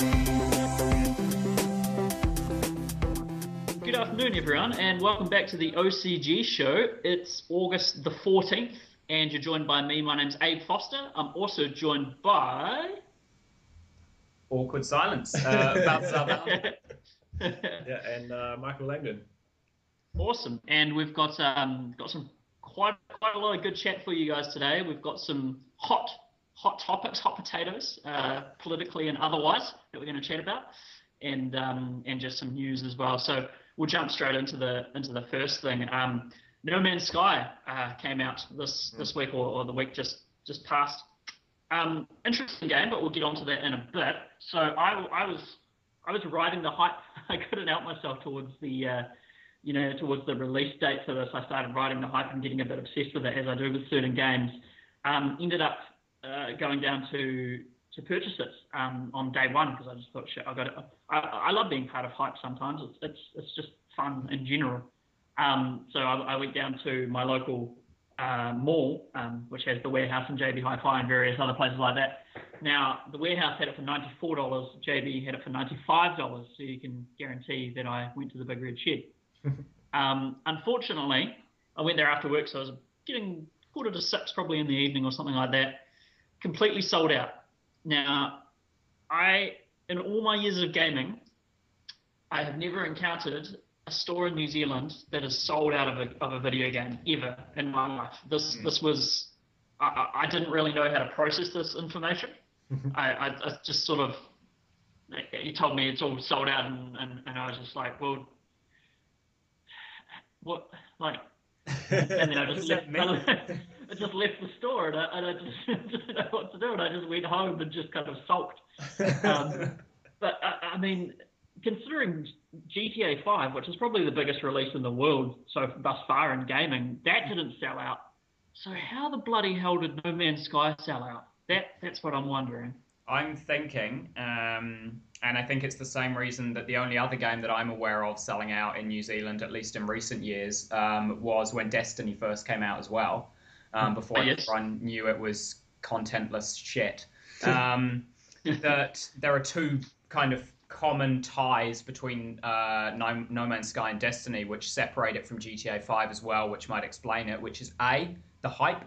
Good afternoon, everyone, and welcome back to the OCG show. It's August the 14th, and you're joined by me. My name's Abe Foster. I'm also joined by. Awkward silence uh, about Yeah, and uh, Michael Langdon. Awesome, and we've got um, got some quite quite a lot of good chat for you guys today. We've got some hot hot topics, hot potatoes, uh, politically and otherwise, that we're going to chat about, and um, and just some news as well. So we'll jump straight into the into the first thing. Um, no Man's Sky uh, came out this this week or, or the week just just passed. Um, interesting game, but we'll get onto that in a bit. So I, I was I was riding the hype. I couldn't help myself towards the uh, you know towards the release date for this. I started riding the hype and getting a bit obsessed with it as I do with certain games. Um, ended up uh, going down to to purchase it um, on day one because I just thought shit I got it. I, I love being part of hype sometimes. It's it's it's just fun in general. Um, so I, I went down to my local uh, mall, um, which has the warehouse and JB Hi-Fi and various other places like that. Now, the warehouse had it for $94, JB had it for $95, so you can guarantee that I went to the Big Red Shed. um, unfortunately, I went there after work, so I was getting quarter to six probably in the evening or something like that, completely sold out. Now, I, in all my years of gaming, I have never encountered a store in New Zealand that is sold out of a, of a video game ever in my life. This Mm. this was I, I didn't really know how to process this information. I, I, I just sort of he told me it's all sold out and, and, and I was just like, well, what like and then I just left? I just left the store and I, and I just didn't know what to do and I just went home and just kind of sulked. Um, but I, I mean, considering GTA 5, which is probably the biggest release in the world so thus far in gaming, that didn't sell out. So how the bloody hell did No Man's Sky sell out? That that's what I'm wondering. I'm thinking, um, and I think it's the same reason that the only other game that I'm aware of selling out in New Zealand, at least in recent years, um, was when Destiny first came out as well. Um, before Oh, yes. everyone knew it was contentless shit. Um, that there are two kind of common ties between uh, no, no Man's Sky and Destiny, which separate it from GTA 5 as well, which might explain it. Which is a the hype.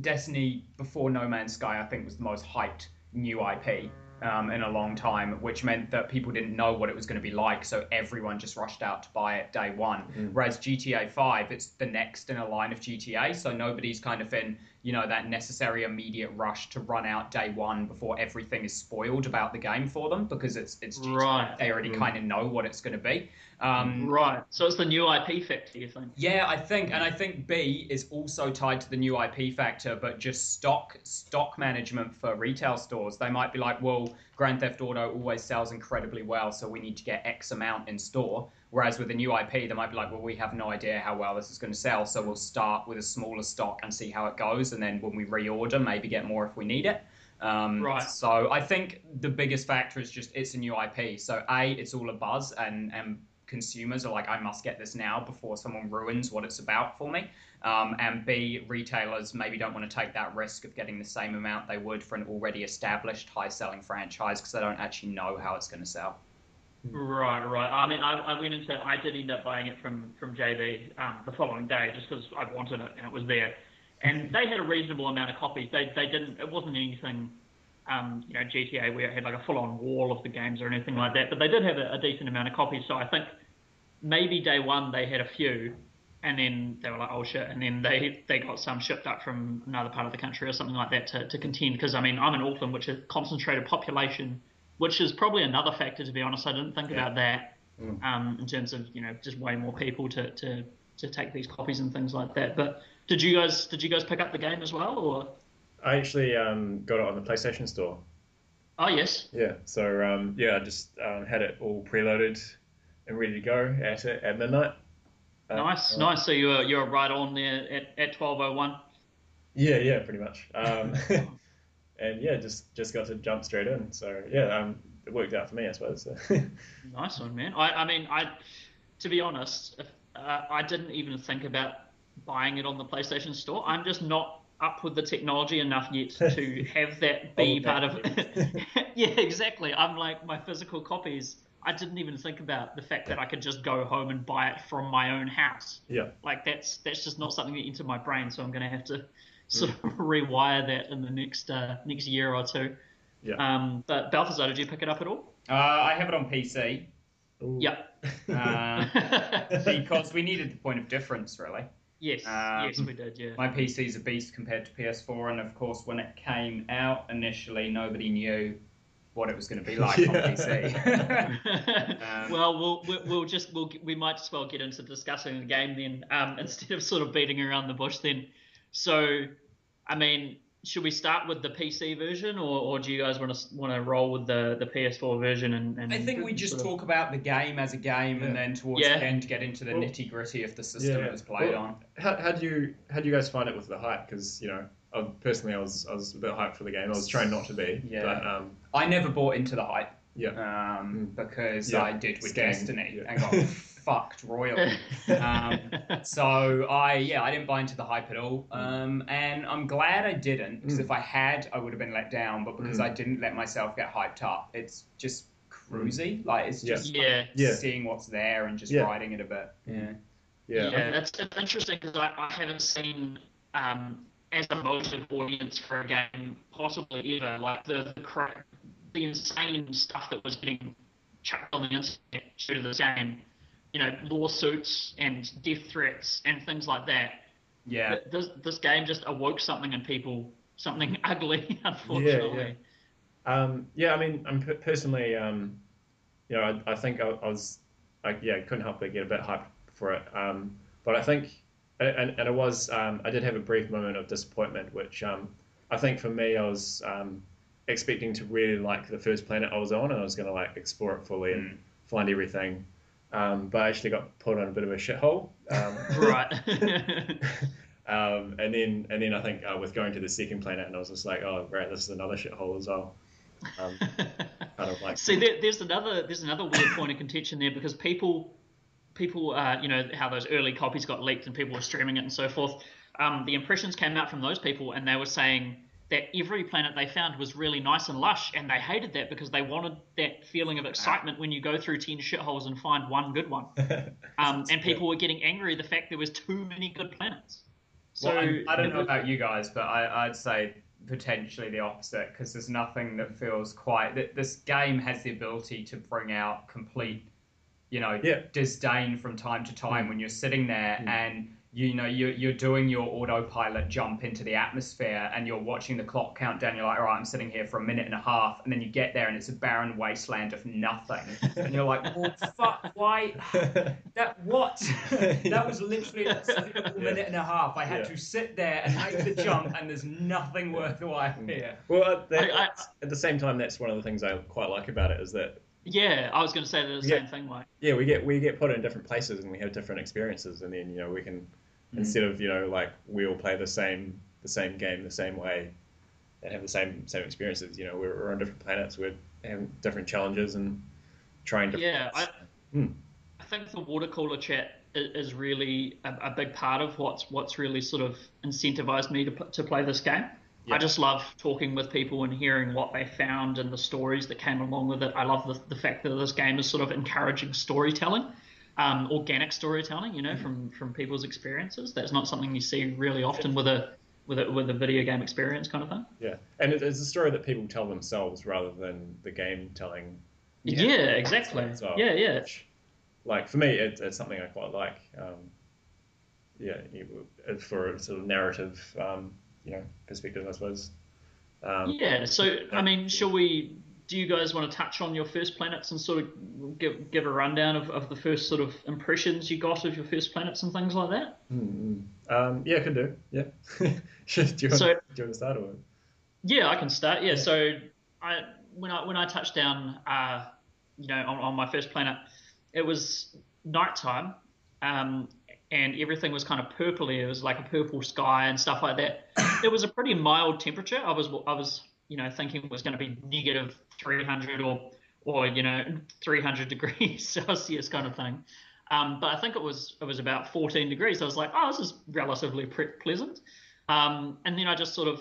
Destiny before No Man's Sky, I think, was the most hyped new IP um, in a long time, which meant that people didn't know what it was going to be like, so everyone just rushed out to buy it day one. Whereas GTA 5, it's the next in a line of GTA, so nobody's kind of in, you know, that necessary immediate rush to run out day one before everything is spoiled about the game for them because it's it's GTA. Right. They already kind of know what it's going to be. Um, Right. So it's the new IP factor, you think? yeah, I think, and I think B is also tied to the new IP factor, but just stock stock management for retail stores. They might be like, well, Grand Theft Auto always sells incredibly well, so we need to get X amount in store. Whereas with a new IP, they might be like, well, we have no idea how well this is going to sell, so we'll start with a smaller stock and see how it goes, and then when we reorder, maybe get more if we need it. Um, Right. So I think the biggest factor is just it's a new IP. So A, it's all a buzz, and and consumers are like, I must get this now before someone ruins what it's about for me. Um, and B, retailers maybe don't want to take that risk of getting the same amount they would for an already established high selling franchise because they don't actually know how it's going to sell. Right, right. I mean, I, I went into, I did end up buying it from from JB um, the following day just because I wanted it and it was there, and they had a reasonable amount of copies. They they didn't, it wasn't anything, um, you know, GTA where it had like a full on wall of the games or anything like that. But they did have a, a decent amount of copies. So I think maybe day one they had a few, and then they were like, oh shit, and then they they got some shipped up from another part of the country or something like that to to contend. Because I mean, I'm in Auckland, which is concentrated population which is probably another factor to be honest. I didn't think Yeah. about that Mm. um, in terms of you know just way more people to, to, to take these copies and things like that. But did you guys did you guys pick up the game as well or? I actually um, got it on the PlayStation Store. Oh yes, Yeah, so um, yeah, I just um, had it all preloaded and ready to go at at midnight. Uh, nice, uh, nice. So you're you're right on there at at twelve oh one. Yeah, yeah, pretty much. Um, and yeah, just just got to jump straight in. So yeah, um, it worked out for me, I suppose. So. Nice one, man. I, I mean, I, to be honest, if, uh, I didn't even think about buying it on the PlayStation Store. I'm just not up with the technology enough yet to have that be part of that yeah, exactly. I'm like my physical copies. I didn't even think about the fact that I could just go home and buy it from my own house. Yeah. Like that's that's just not something that entered my brain. So I'm going to have to sort of rewire that in the next uh, next year or two. Yeah. Um, but Balthazar, did you pick it up at all? Uh, I have it on PC Ooh. Yep. uh, because we needed the point of difference, really. yes. Um, yes, we did. Yeah. My PC is a beast compared to PS4, and of course, when it came out initially, nobody knew what it was going to be like on PC. Um, well, we'll we'll we'll just we'll we might as well get into discussing the game then, um, instead of sort of beating around the bush then. So, I mean, should we start with the PC version, or, or do you guys want to want to roll with the, the PS4 version? And, and I think we just sort of- talk about the game as a game, and then towards Yeah. the end get into the Well, nitty gritty of the system yeah. it was played Well, on. How, how do you how do you guys find it with the hype? Because you know, I, personally, I was I was a bit hyped for the game. I was trying not to be. Yeah. But um, I never bought into the hype yeah. um, because Yeah. I did with Scam, Destiny yeah. and got fucked royally. Um, so I yeah I didn't buy into the hype at all, um, and I'm glad I didn't because Mm. if I had I would have been let down. But because Mm. I didn't let myself get hyped up, it's just cruisy. Like it's just yeah. Yeah. seeing what's there and just Yeah. riding it a bit. Yeah. Yeah. Yeah, that's it's interesting because I, I haven't seen um, as a motive audience for a game possibly ever like the the, cra- the insane stuff that was getting chucked on the internet due to this game. You know, lawsuits and death threats and things like that. Yeah. This this game just awoke something in people, something ugly, unfortunately. Um, yeah, I mean, I'm personally, um, you know, I, I think I, I was, I, yeah, couldn't help but get a bit hyped for it. Um, but I think, and, and it was, um, I did have a brief moment of disappointment, which um, I think for me, I was um, expecting to really like the first planet I was on, and I was going to like explore it fully and Mm. find everything. Um, but I actually got put on a bit of a shithole. Um, Right. um, and then, and then I think uh, with going to the second planet, and I was just like, oh, great, this is another shithole as well. Um, kind of like See, there, there's another there's another weird point of contention there because people people uh, you know how those early copies got leaked and people were streaming it and so forth. Um, the impressions came out from those people and they were saying that every planet they found was really nice and lush and they hated that because they wanted that feeling of ah. excitement when you go through 10 shitholes and find one good one. Um, and people were getting angry at the fact there was too many good planets. So well, I, I don't know was- about you guys, but I, I'd say potentially the opposite because there's nothing that feels quite. th- This game has the ability to bring out complete, you know, Yeah. disdain from time to time hmm. when you're sitting there hmm. and you know you're, you're doing your autopilot jump into the atmosphere and you're watching the clock count down. You're like, all right, I'm sitting here for a minute and a half, and then you get there and it's a barren wasteland of nothing, and you're like, well, fuck, why? That what? that was literally a single minute and a half. I had Yeah. to sit there and make the jump, and there's nothing worthwhile here. Well, uh, that, I- I- at the same time, that's one of the things I quite like about it is that yeah i was going to say the Yeah. same thing like yeah, we get we get put in different places and we have different experiences, and then you know we can instead of you know like we all play the same the same game the same way and have the same same experiences. You know, we're, we're on different planets, we're having different challenges and trying to. Yeah, I, Hmm. I think the water cooler chat is really a, a big part of what's what's really sort of incentivized me to to play this game. Yeah. I just love talking with people and hearing what they found and the stories that came along with it. I love the, the fact that this game is sort of encouraging storytelling, um, organic storytelling. You know, Mm-hmm. from from people's experiences. That's not something you see really often with a with a with a video game experience kind of thing. Yeah, and it's a story that people tell themselves rather than the game telling. Yeah, exactly. as well, Yeah, yeah. which, like for me, it, it's something I quite like. Um, yeah, for a sort of narrative, um, you know, perspective, I suppose. Um, Yeah. So, I mean, shall we? Do you guys want to touch on your first planets and sort of give give a rundown of, of the first sort of impressions you got of your first planets and things like that? mm, mm. Um, yeah, can do. Yeah. do, you want, So- do you want to start or? Yeah, I can start. Yeah. So, I when I when I touched down, uh, you know, on, on my first planet, it was nighttime, um, and everything was kind of purpley. It was like a purple sky and stuff like that. It was a pretty mild temperature. I was I was you know thinking it was going to be negative 300 or or you know 300 degrees Celsius kind of thing. Um, but I think it was it was about 14 degrees. I was like, oh, this is relatively pre- pleasant. Um, and then I just sort of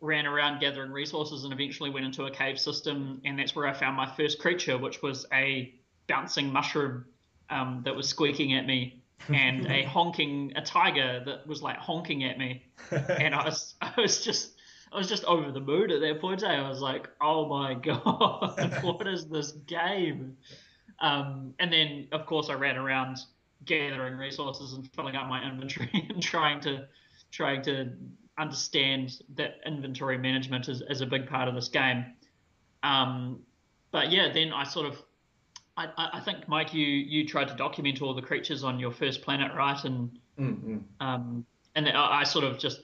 ran around gathering resources and eventually went into a cave system, and that's where I found my first creature, which was a bouncing mushroom um, that was squeaking at me, and a honking a tiger that was like honking at me, and I was I was just I was just over the moon at that point. Eh? I was like, oh my god, what is this game? Um, and then of course I ran around gathering resources and filling up my inventory and trying to trying to understand that inventory management is, is a big part of this game. Um, but yeah, then I sort of, I, I think Mike, you you tried to document all the creatures on your first planet, right? And Mm-hmm. um, and I, I sort of just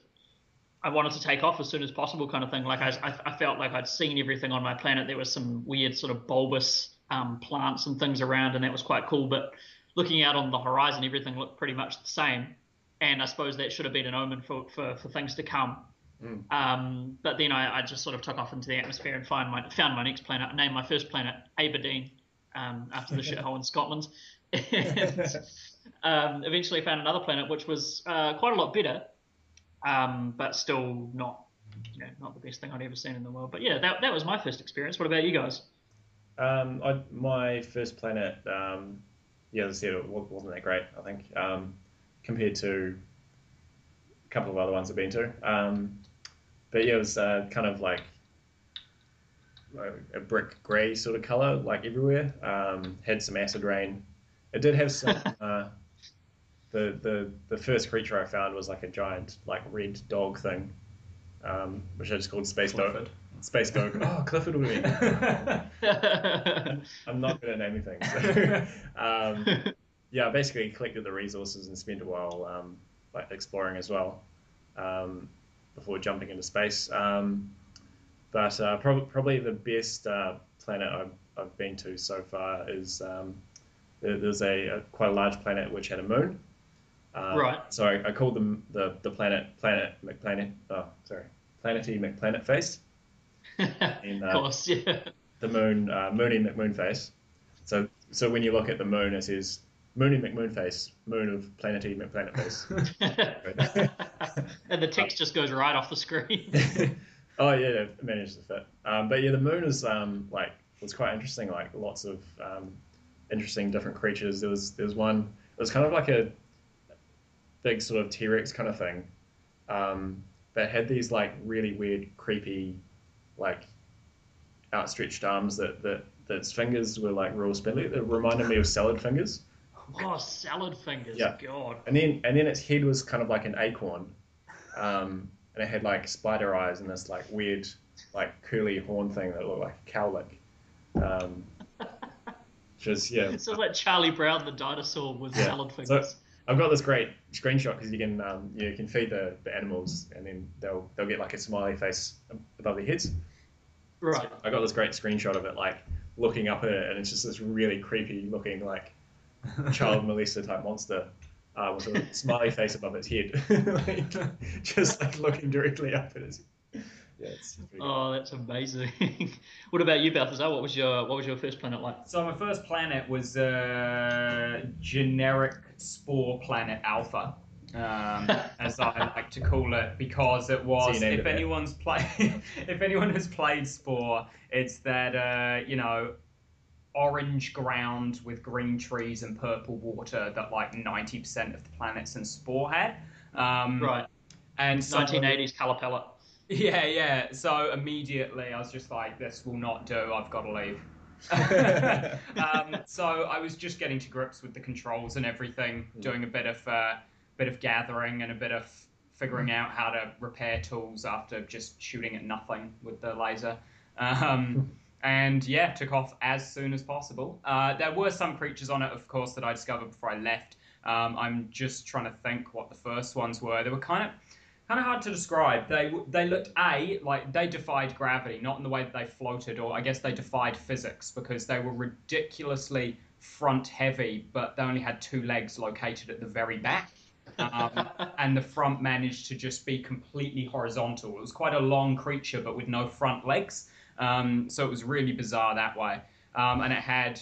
I wanted to take off as soon as possible, kind of thing. Like I, I, felt like I'd seen everything on my planet. There was some weird sort of bulbous um, plants and things around, and that was quite cool. But looking out on the horizon, everything looked pretty much the same and I suppose that should have been an omen for, for, for things to come. Mm. Um, but then I, I, just sort of took off into the atmosphere and find my, found my next planet. I named my first planet Aberdeen um, after the shithole in Scotland. and um, eventually found another planet which was uh, quite a lot better, um, but still not you know, not the best thing I'd ever seen in the world. But yeah, that, that was my first experience. What about you guys? Um, I, my first planet, um, yeah, as I said, it wasn't that great. I think um, compared to a couple of other ones I've been to. Um, but yeah, it was uh, kind of like a brick grey sort of color, like everywhere. Um, had some acid rain. It did have some. Uh, the, the the first creature I found was like a giant like red dog thing, um, which I just called Space Dog. Space Dog. Oh, Clifford would be. I'm not good at naming things. So, um, yeah, I basically collected the resources and spent a while um, like exploring as well um, before jumping into space. Um, but uh, prob- probably the best uh, planet I've, I've been to so far is um, there, there's a, a, quite a large planet which had a moon. Um, right. So I, I, called them the, the planet planet McPlanet. Oh, sorry, Planety McPlanet Face. In, uh, of course, yeah. The moon, uh, Moony McMoonface. So so when you look at the moon, it says Moony McMoonface, moon of Planety McPlanet face. and the text just goes right off the screen. oh yeah, it managed to fit. Um, but yeah, the moon is um, like was quite interesting. Like lots of um, interesting different creatures. There was there was one. It was kind of like a big sort of T Rex kind of thing, um, that had these like really weird, creepy, like outstretched arms that that that its fingers were like real spindly. It reminded me of salad fingers. Oh, salad fingers. Yeah. God. And then and then its head was kind of like an acorn, um, and it had like spider eyes and this like weird like curly horn thing that looked like a cowlick. Um, just yeah. So like Charlie Brown the dinosaur with Yeah. salad fingers. So I've got this great screenshot because you can um, you can feed the, the animals and then they'll they'll get like a smiley face above their heads. right. I got this great screenshot of it like looking up at it and it's just this really creepy looking like child molester type monster uh, with a smiley face above its head, like, just like looking directly up at its. Yeah, it's pretty good. Oh, that's amazing. what about you, Balthazar? What was your what was your first planet like? So my first planet was uh, generic spore planet Alpha, um, as I like to call it, because it was. you named if anyone's played, if anyone has played Spore, it's that uh, you know, orange ground with green trees and purple water that like ninety percent of the planets in Spore had. Um, Right. And so, 1980s color palette. Yeah, yeah. So immediately I was just like, this will not do. I've got to leave. um, so I was just getting to grips with the controls and everything, doing a bit of uh, bit of gathering and a bit of figuring out how to repair tools after just shooting at nothing with the laser. Um, and yeah, took off as soon as possible. Uh, there were some creatures on it, of course, that I discovered before I left. Um, I'm just trying to think what the first ones were. They were kind of kind of hard to describe. They they looked a like they defied gravity, not in the way that they floated, or I guess they defied physics because they were ridiculously front heavy, but they only had two legs located at the very back. Um, and the front managed to just be completely horizontal. It was quite a long creature, but with no front legs. Um, so it was really bizarre that way. Um, and it had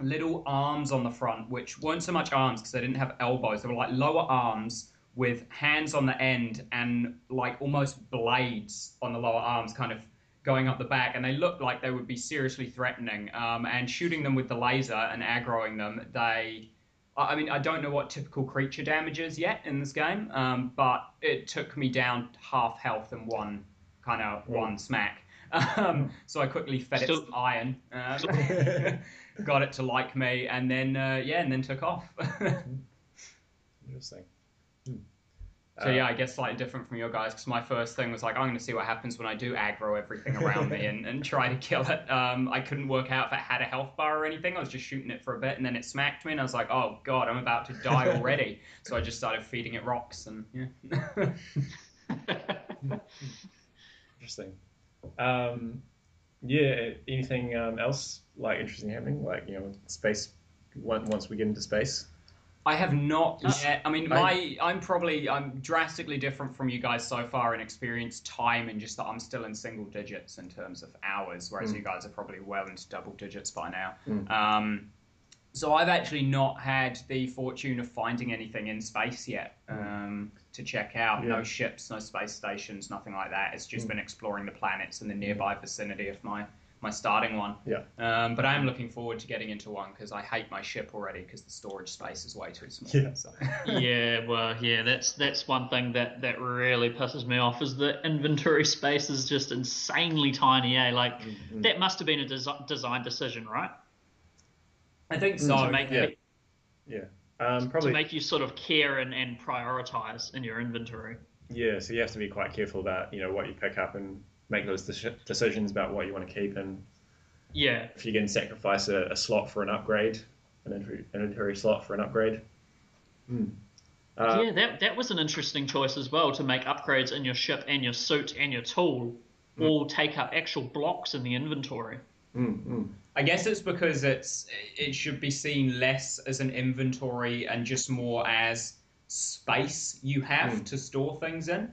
little arms on the front, which weren't so much arms because they didn't have elbows. They were like lower arms with hands on the end and like almost blades on the lower arms, kind of going up the back, and they looked like they would be seriously threatening. Um, and shooting them with the laser and aggroing them, they. I mean, I don't know what typical creature damage is yet in this game, um, but it took me down half health in one kind of one smack. Um, so I quickly fed Still- it some iron, uh, got it to like me, and then uh, yeah, and then took off. Interesting. So yeah, I guess slightly different from your guys because my first thing was like, I'm going to see what happens when I do aggro everything around me and, and try to kill it. Um, I couldn't work out if it had a health bar or anything. I was just shooting it for a bit and then it smacked me and I was like, oh god, I'm about to die already. so I just started feeding it rocks and yeah. Interesting. Um, yeah. Anything um, else like interesting happening? Like you know, space. Once we get into space. I have not yet. I mean, my I'm probably I'm drastically different from you guys so far in experience time and just that I'm still in single digits in terms of hours, whereas Mm. you guys are probably well into double digits by now. Mm. Um, so I've actually not had the fortune of finding anything in space yet um, to check out. Yeah. No ships, no space stations, nothing like that. It's just Mm. been exploring the planets in the nearby vicinity of my my starting one. Yeah. Um, but I am looking forward to getting into one because I hate my ship already because the storage space is way too small. Yeah. So. yeah, well, yeah, that's that's one thing that that really pisses me off is the inventory space is just insanely tiny. Eh? Like Mm, that must have been a desi- design decision, right? I think Mm, so. make yeah. Yeah. Um, to make you sort of care and, and prioritize in your inventory. Yeah. So you have to be quite careful about you know what you pick up and make those deci- decisions about what you want to keep and Yeah, if you can sacrifice a, a slot for an upgrade, an inventory, inventory slot for an upgrade. Hmm. Uh, yeah, that that was an interesting choice as well to make upgrades in your ship and your suit and your tool all take up actual blocks in the inventory. mm, mm. I guess it's because it's it should be seen less as an inventory and just more as space you have Mm. to store things in.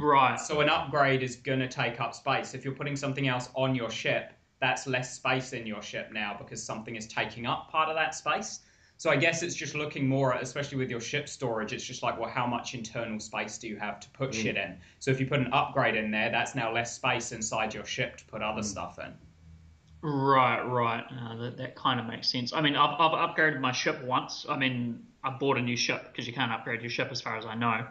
Right. So an upgrade is going to take up space. If you're putting something else on your ship, that's less space in your ship now because something is taking up part of that space. So I guess it's just looking more, at, especially with your ship storage, it's just like, well, how much internal space do you have to put Mm. shit in? So if you put an upgrade in there, that's now less space inside your ship to put other Mm. stuff in. Right, right. Uh, that that kind of makes sense. I mean, I've, I've upgraded my ship once. I mean, I bought a new ship because you can't upgrade your ship as far as I know.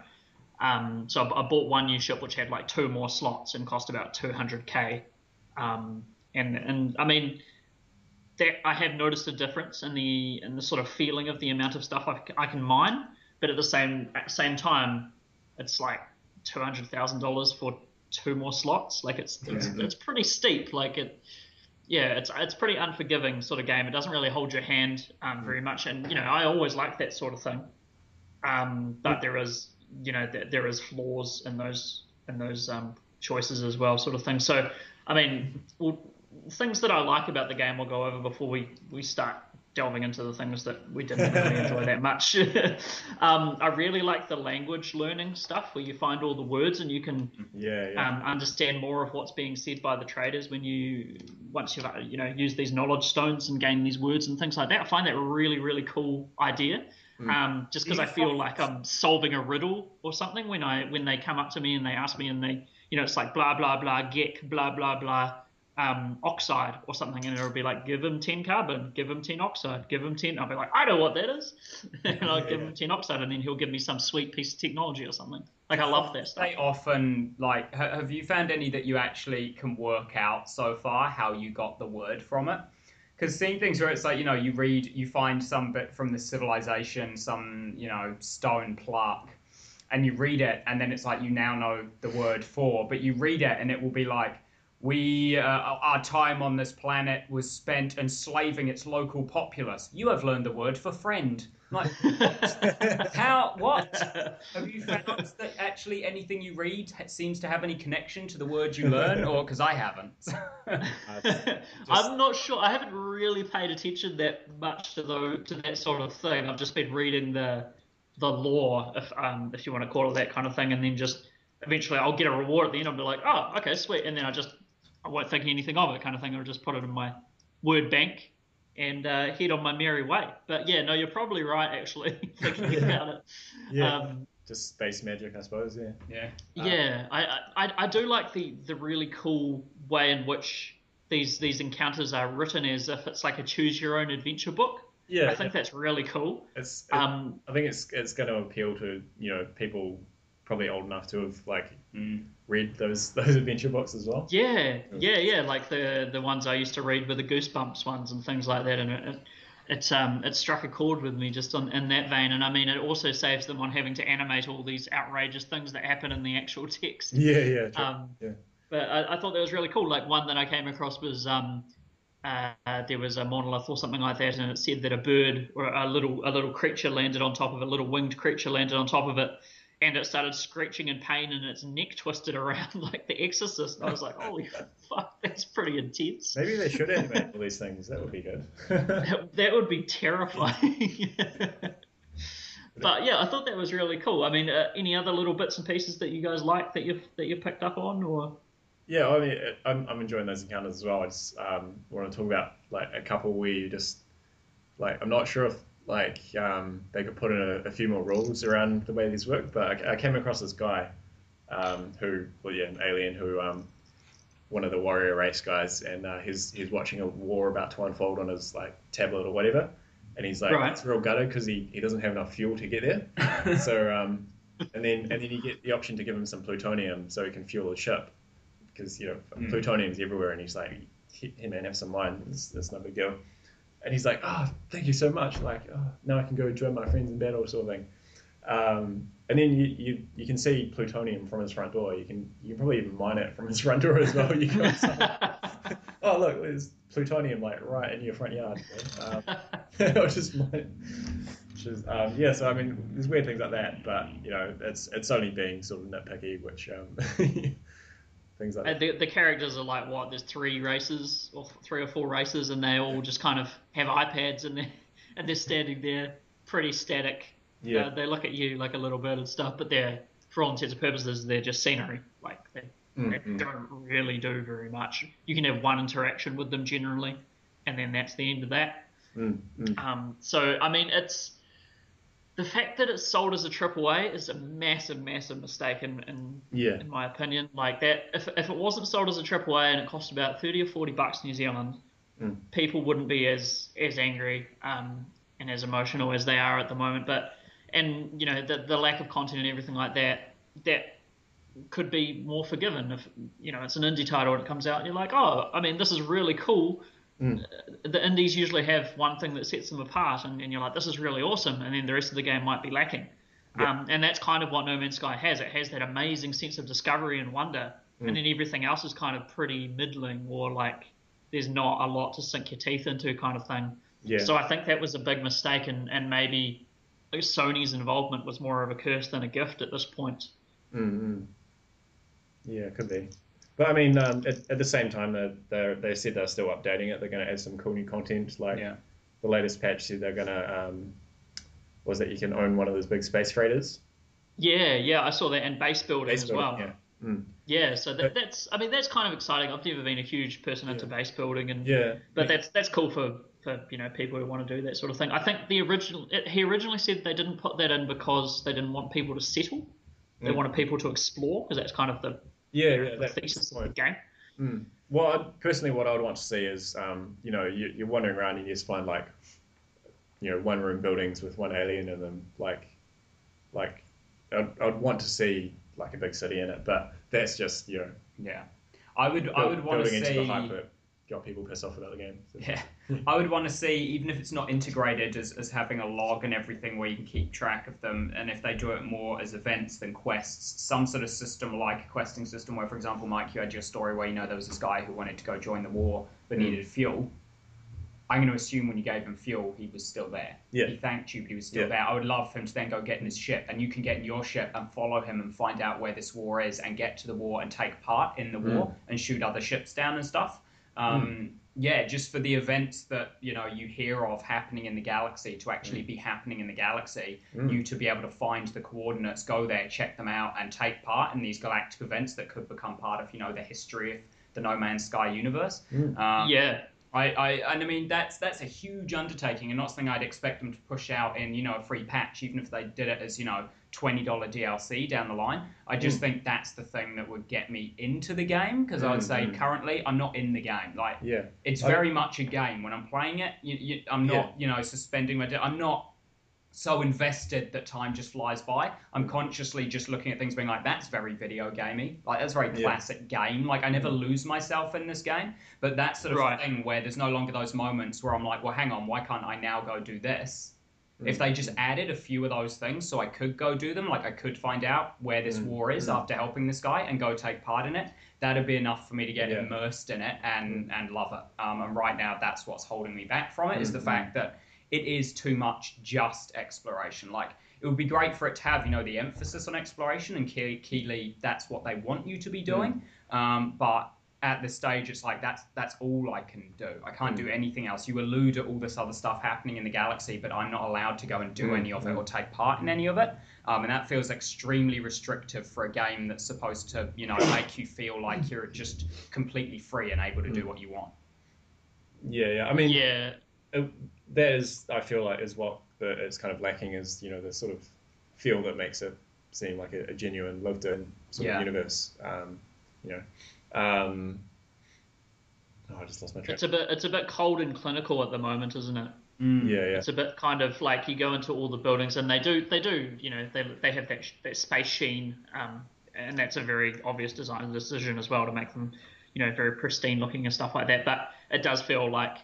Um, so I I bought one new ship which had like two more slots and cost about 200k. Um, and and I mean, that I have noticed a difference in the in the sort of feeling of the amount of stuff I, I can mine. But at the same at the same time, it's like two hundred thousand dollars for two more slots. Like it's it's, it's pretty steep. Like it yeah, it's it's pretty unforgiving sort of game. It doesn't really hold your hand um, very much, and you know I always like that sort of thing. Um, but there is you know there, there is flaws in those in those um, choices as well, sort of thing. So I mean, well, things that I like about the game we'll go over before we we start delving into the things that we didn't really enjoy that much. um, I really like the language learning stuff where you find all the words and you can Yeah, yeah. um, understand more of what's being said by the traders when you once you've you know use these knowledge stones and gain these words and things like that. I find that a really really cool idea. Mm. Um, just because I feel like I'm solving a riddle or something when I when they come up to me and they ask me and they you know it's like blah blah blah geck blah blah blah um, oxide or something and it'll be like give them 10 carbon give them 10 oxide give them 10 I'll be like I know what that is and I'll give Yeah. him 10 oxide and then he'll give me some sweet piece of technology or something like I love that stuff They often like. Have you found any that you actually can work out so far how you got the word from it? Because seeing things where it's like you know you read you find some bit from the civilization, some you know stone plaque, and you read it, and then it's like you now know the word for, but you read it and it will be like. We, uh, our time on this planet was spent enslaving its local populace. You have learned the word for friend. Like, how? What? Have you found that actually anything you read seems to have any connection to the word you learn, or because I haven't? I'm not sure. I haven't really paid attention that much to the to that sort of thing. I've just been reading the the lore, if um if you want to call it that kind of thing, and then just eventually I'll get a reward at the end. I'll be like, oh, okay, sweet, and then I just I won't think anything of it, kind of thing. I'll just put it in my word bank and uh, head on my merry way. But yeah, no, you're probably right. Actually, thinking about it. yeah. Um, just space magic, I suppose. Yeah. Yeah. Yeah, I, I I do like the the really cool way in which these these encounters are written as if it's like a choose your own adventure book. Yeah. I think that's really cool. it's. it- Um, I think it's it's going to appeal to you know people probably old enough to have like Mm. Read those those adventure books as well. yeah, yeah, yeah, like the the ones I used to read were the Goosebumps ones and things like that, and it. it it, um, it struck a chord with me just on, in that vein, and I mean, it also saves them on having to animate all these outrageous things that happen in the actual text. Yeah, yeah, true. Um, Yeah. But I, I thought that was really cool. Like one that I came across was um, uh, there was a monolith or something like that, and it said that a bird or a little a little creature landed on top of it, a little winged creature landed on top of it, and it started screeching in pain, and its neck twisted around like The Exorcist. And I was like, holy fuck, that's pretty intense. Maybe they should animate all these things. That would be good. That, that would be terrifying. but yeah, I thought that was really cool. I mean, uh, any other little bits and pieces that you guys like that you've that you picked up on, or yeah, I mean, I'm, I'm enjoying those encounters as well. I just um, want to talk about like a couple where you just like I'm not sure if like um, they could put in a, a few more rules around the way these work, but I, I came across this guy um, who, well, yeah, an alien who um, one of the warrior race guys, and uh, he's he's watching a war about to unfold on his like tablet or whatever, and he's like, Right. it's real gutted because he, he doesn't have enough fuel to get there. so um, and then and then you get the option to give him some plutonium so he can fuel the ship because you know Mm. plutonium's everywhere, and he's like, "Hey man, have some mine. It's, it's no big deal." And he's like, "Oh, thank you so much. Like, oh, now I can go join my friends in battle, sort of thing." Um, and then you, you you can see plutonium from his front door. You can you can probably even mine it from his front door as well. You go oh look, there's plutonium like right in your front yard. Um, just mine it. Which is, um, yeah, so I mean, there's weird things like that, but you know, it's it's only being sort of nitpicky, which um, things like that. the, the characters are like what? There's three races or three or four races, and they all just kind of have iPads and they're and they're standing there, pretty static. Yeah, Uh, they look at you like a little bit and stuff, but they're for all intents and purposes they're just scenery. Like they, they Mm, mm. don't really do very much. You can have one interaction with them generally, and then that's the end of that. Mm, mm. Um, so I mean, it's the fact that it's sold as a AAA is a massive, massive mistake in, in yeah, in my opinion. Like that, if, if it wasn't sold as a AAA and it cost about thirty or forty bucks New Zealand, Mm. people wouldn't be as as angry um, and as emotional as they are at the moment. But and you know the the lack of content and everything like that that could be more forgiven if you know it's an indie title and it comes out and you're like, oh, I mean this is really cool. Mm. The indies usually have one thing that sets them apart, and, and you're like, this is really awesome, and then the rest of the game might be lacking. Yeah. Um, and that's kind of what No Man's Sky has. It has that amazing sense of discovery and wonder, Mm. and then everything else is kind of pretty middling or like there's not a lot to sink your teeth into kind of thing. yeah. So I think that was a big mistake, and, and maybe Sony's involvement was more of a curse than a gift at this point. Mm, mm. Yeah, could be. But I mean, um, at, at the same time, they they they said they're still updating it. They're going to add some cool new content. Like Yeah. the latest patch said they're going to um, was that you can own one of those big space freighters. Yeah, yeah, I saw that, and base building Base as building, well. yeah. Mm. Yeah, so that, that's I mean that's kind of exciting. I've never been a huge person into Yeah. base building, and Yeah. but that's that's cool for, for you know people who want to do that sort of thing. I think the original it, he originally said they didn't put that in because they didn't want people to settle. They Mm. wanted people to explore because that's kind of the, yeah, the yeah. That, thesis of the game. Mm. Well, personally, what I would want to see is, um, you know, you, you're wandering around and you just find like, you know, one room buildings with one alien in them. Like, like, I'd, I'd want to see like a big city in it, but that's just you know, Yeah. I would I would want to see into the hype that got people pissed off about the game. So- Yeah, I would want to see, even if it's not integrated as, as having a log and everything where you can keep track of them, and if they do it more as events than quests, some sort of system like a questing system where, for example, Mike, you had your story where you know there was this guy who wanted to go join the war but Mm. needed fuel. I'm going to assume when you gave him fuel, he was still there. Yeah. He thanked you, but he was still Yeah. there. I would love for him to then go get in his ship, and you can get in your ship and follow him and find out where this war is and get to the war and take part in the Mm. war and shoot other ships down and stuff. Um, yeah, just for the events that you know you hear of happening in the galaxy to actually be happening in the galaxy, Mm. you to be able to find the coordinates, go there, check them out, and take part in these galactic events that could become part of you know the history of the No Man's Sky universe. Mm. Um, yeah, I, I and I mean that's that's a huge undertaking and not something I'd expect them to push out in you know a free patch, even if they did it as you know $20 DLC down the line. I just Mm. think that's the thing that would get me into the game because I would Mm, say mm. currently I'm not in the game. Like Yeah. it's I- very much a game. When I'm playing it, you, you, I'm not, you know, suspending my. I'm not so invested that time just flies by. I'm consciously just looking at things, being like, "That's very video gamey. Like that's very Yeah. classic game. Like I never lose myself in this game." But that sort of Right. thing where there's no longer those moments where I'm like, "Well, hang on, why can't I now go do this?" If they just added a few of those things so I could go do them, like I could find out where this Mm, war is mm. after helping this guy and go take part in it, that'd be enough for me to get Yeah. immersed in it and, and love it. Um, and right now, that's what's holding me back from it is the Mm, fact that it is too much just exploration. Like, it would be great for it to have, you know, the emphasis on exploration, and Ke- Keeley, that's what they want you to be doing. Um, but at this stage, it's like that's that's all I can do. I can't do anything else. You allude to all this other stuff happening in the galaxy, but I'm not allowed to go and do Mm, any of it mm. or take part in any of it. Um, and that feels extremely restrictive for a game that's supposed to, you know, make you feel like you're just completely free and able to do what you want. Yeah, yeah. I mean, Yeah, uh, that is, I feel like, is what the, it's kind of lacking is, you know, the sort of feel that makes it seem like a, a genuine, lived-in sort Yeah. of universe. Um, you know, um, oh, I just lost my track. it's a bit it's a bit cold and clinical at the moment, isn't it? Mm. Yeah, yeah. It's a bit kind of like you go into all the buildings and they do they do you know they they have that, that space sheen, um, and that's a very obvious design decision as well to make them you know very pristine looking and stuff like that. But it does feel like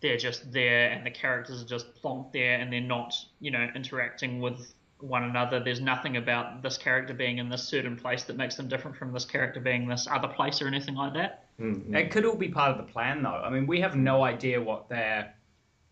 they're just there and the characters are just plonked there and they're not you know interacting with one another. There's nothing about this character being in this certain place that makes them different from this character being this other place or anything like that. Mm, mm. It could all be part of the plan, though. I mean, we have no idea what their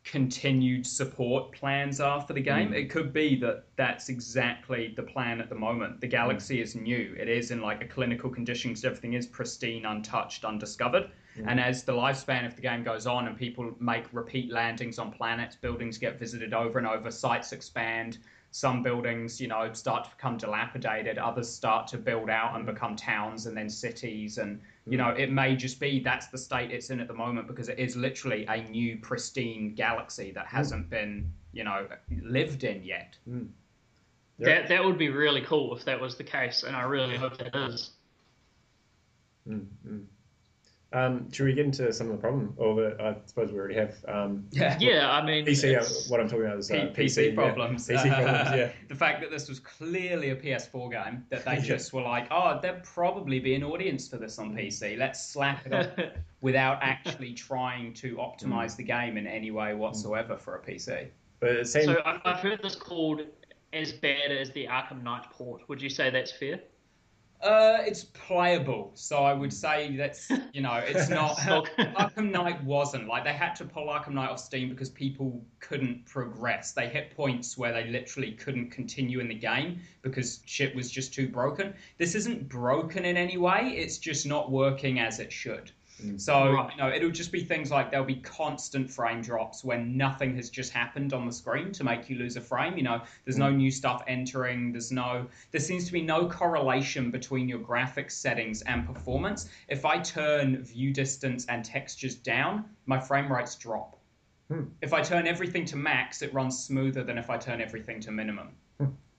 continued support plans are for the game. Mm. It could be that that's exactly the plan at the moment. The galaxy is new. It is in like a clinical condition because everything is pristine, untouched, undiscovered. And as the lifespan of the game goes on and people make repeat landings on planets, buildings get visited over and over, sites expand. Some buildings, you know, start to become dilapidated. Others start to build out and become towns and then cities. And, you know, it may just be that's the state it's in at the moment because it is literally a new, pristine galaxy that hasn't been, you know, lived in yet. Yeah. That that would be really cool if that was the case, and I really hope that is. Mm, mm. Um, should we get into some of the problem? Or the, I suppose we already have. Um, Yeah. Yeah, I mean, PC, uh, what I'm talking about is uh, P- PC, PC yeah. problems. PC problems, yeah. the fact that this was clearly a PS4 game, that they just were like, oh, there'd probably be an audience for this on PC. Let's slap it on without actually trying to optimize the game in any way whatsoever for a PC. But it seems, so I've, I've heard this called as bad as the Arkham Knight port. Would you say that's fair? Uh, it's playable, so I would say that's you know it's not. Arkham Knight wasn't like they had to pull Arkham Knight off Steam because people couldn't progress. They hit points where they literally couldn't continue in the game because shit was just too broken. This isn't broken in any way. It's just not working as it should. So Right. you know it'll just be things like there'll be constant frame drops when nothing has just happened on the screen to make you lose a frame. You know, there's no new stuff entering. There's no there seems to be no correlation between your graphics settings and performance. If I turn view distance and textures down, my frame rates drop. Hmm. If I turn everything to max, it runs smoother than if I turn everything to minimum,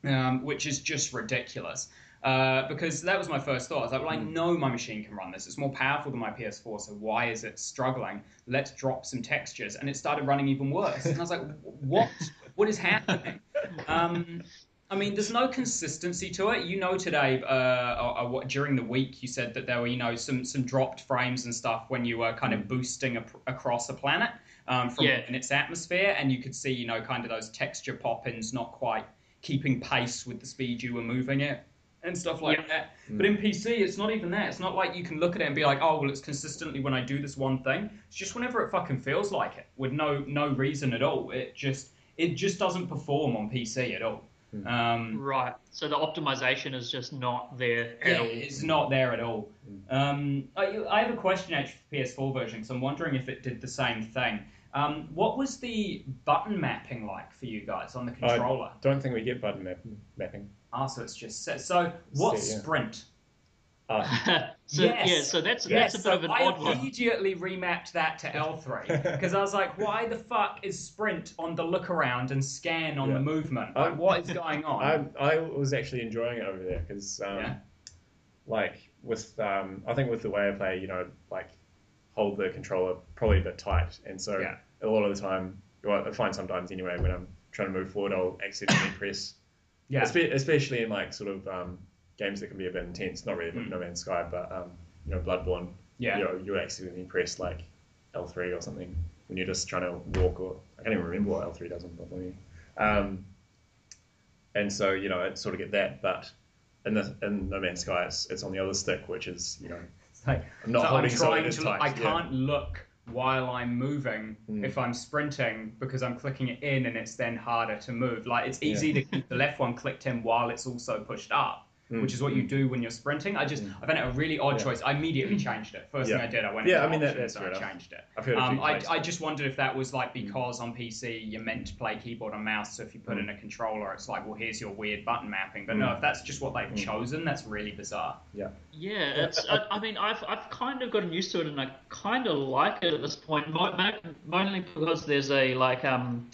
um, which is just ridiculous. Uh, because that was my first thought. I was like, well, I know my machine can run this. It's more powerful than my PS4, so why is it struggling? Let's drop some textures. And it started running even worse. And I was like, what? What is happening? Um, I mean, there's no consistency to it. You know, today uh, or, or during the week, you said that there were, you know, some some dropped frames and stuff when you were kind of boosting a, across a planet um, from Yeah. in its atmosphere, and you could see, you know, kind of those texture pop-ins not quite keeping pace with the speed you were moving it and stuff like Yeah. that. But in PC, it's not even that. It's not like you can look at it and be like, oh, well, it's consistently when I do this one thing. It's just whenever it fucking feels like it, with no no reason at all. It just it just doesn't perform on PC at all. Um, Right. So the optimization is just not there at yeah, all. it's not there at all. Um, I, I have a question actually for PS4 version because I'm wondering if it did the same thing. Um, what was the button mapping like for you guys on the controller? I controller? don't think we get button map, mapping. Ah, so it's just set. So what Set, yeah. sprint? Uh, so yeah, so that's yes, that's a bit so of an I odd one. immediately remapped that to L3 because I was like, why the fuck is sprint on the look around and scan on Yeah. the movement? Like, what is going on? I I was actually enjoying it over there because um, Yeah. like with um, I think with the way I play, you know, like hold the controller probably a bit tight, and so Yeah. a lot of the time, well, I find sometimes anyway when I'm trying to move forward, I'll accidentally press, yeah. espe- especially in like sort of um, games that can be a bit intense. Not really Mm. No Man's Sky, but um, you know, Bloodborne. Yeah. You know, you accidentally press like L3 or something when you're just trying to walk, or I can't even remember what L3 does on Bloodborne. Um, and so you know, I sort of get that, but in the in No Man's Sky, it's, it's on the other stick, which is you know, It's like, I'm not so holding I'm trying to. tight, I can't look while I'm moving Mm. if I'm sprinting because I'm clicking it in and it's then harder to move. Like it's easy to keep the left one clicked in while it's also pushed up. Mm. Which is what you do when you're sprinting. I just I found it a really odd Yeah. choice. I immediately changed it. First Yeah. thing I did, I went Yeah, into I mean, that- options that's and fair I enough. changed it. I've heard a Um, I. I just wondered if that was like because on PC you're meant to play keyboard and mouse, so if you put in a controller, it's like, well, here's your weird button mapping. But no, Mm. if that's just what they've Mm. chosen, that's really bizarre. Yeah, Yeah, it's. I, I mean, I've I've kind of gotten used to it, and I kind of like it at this point. mo- mo- Mainly because there's a like um,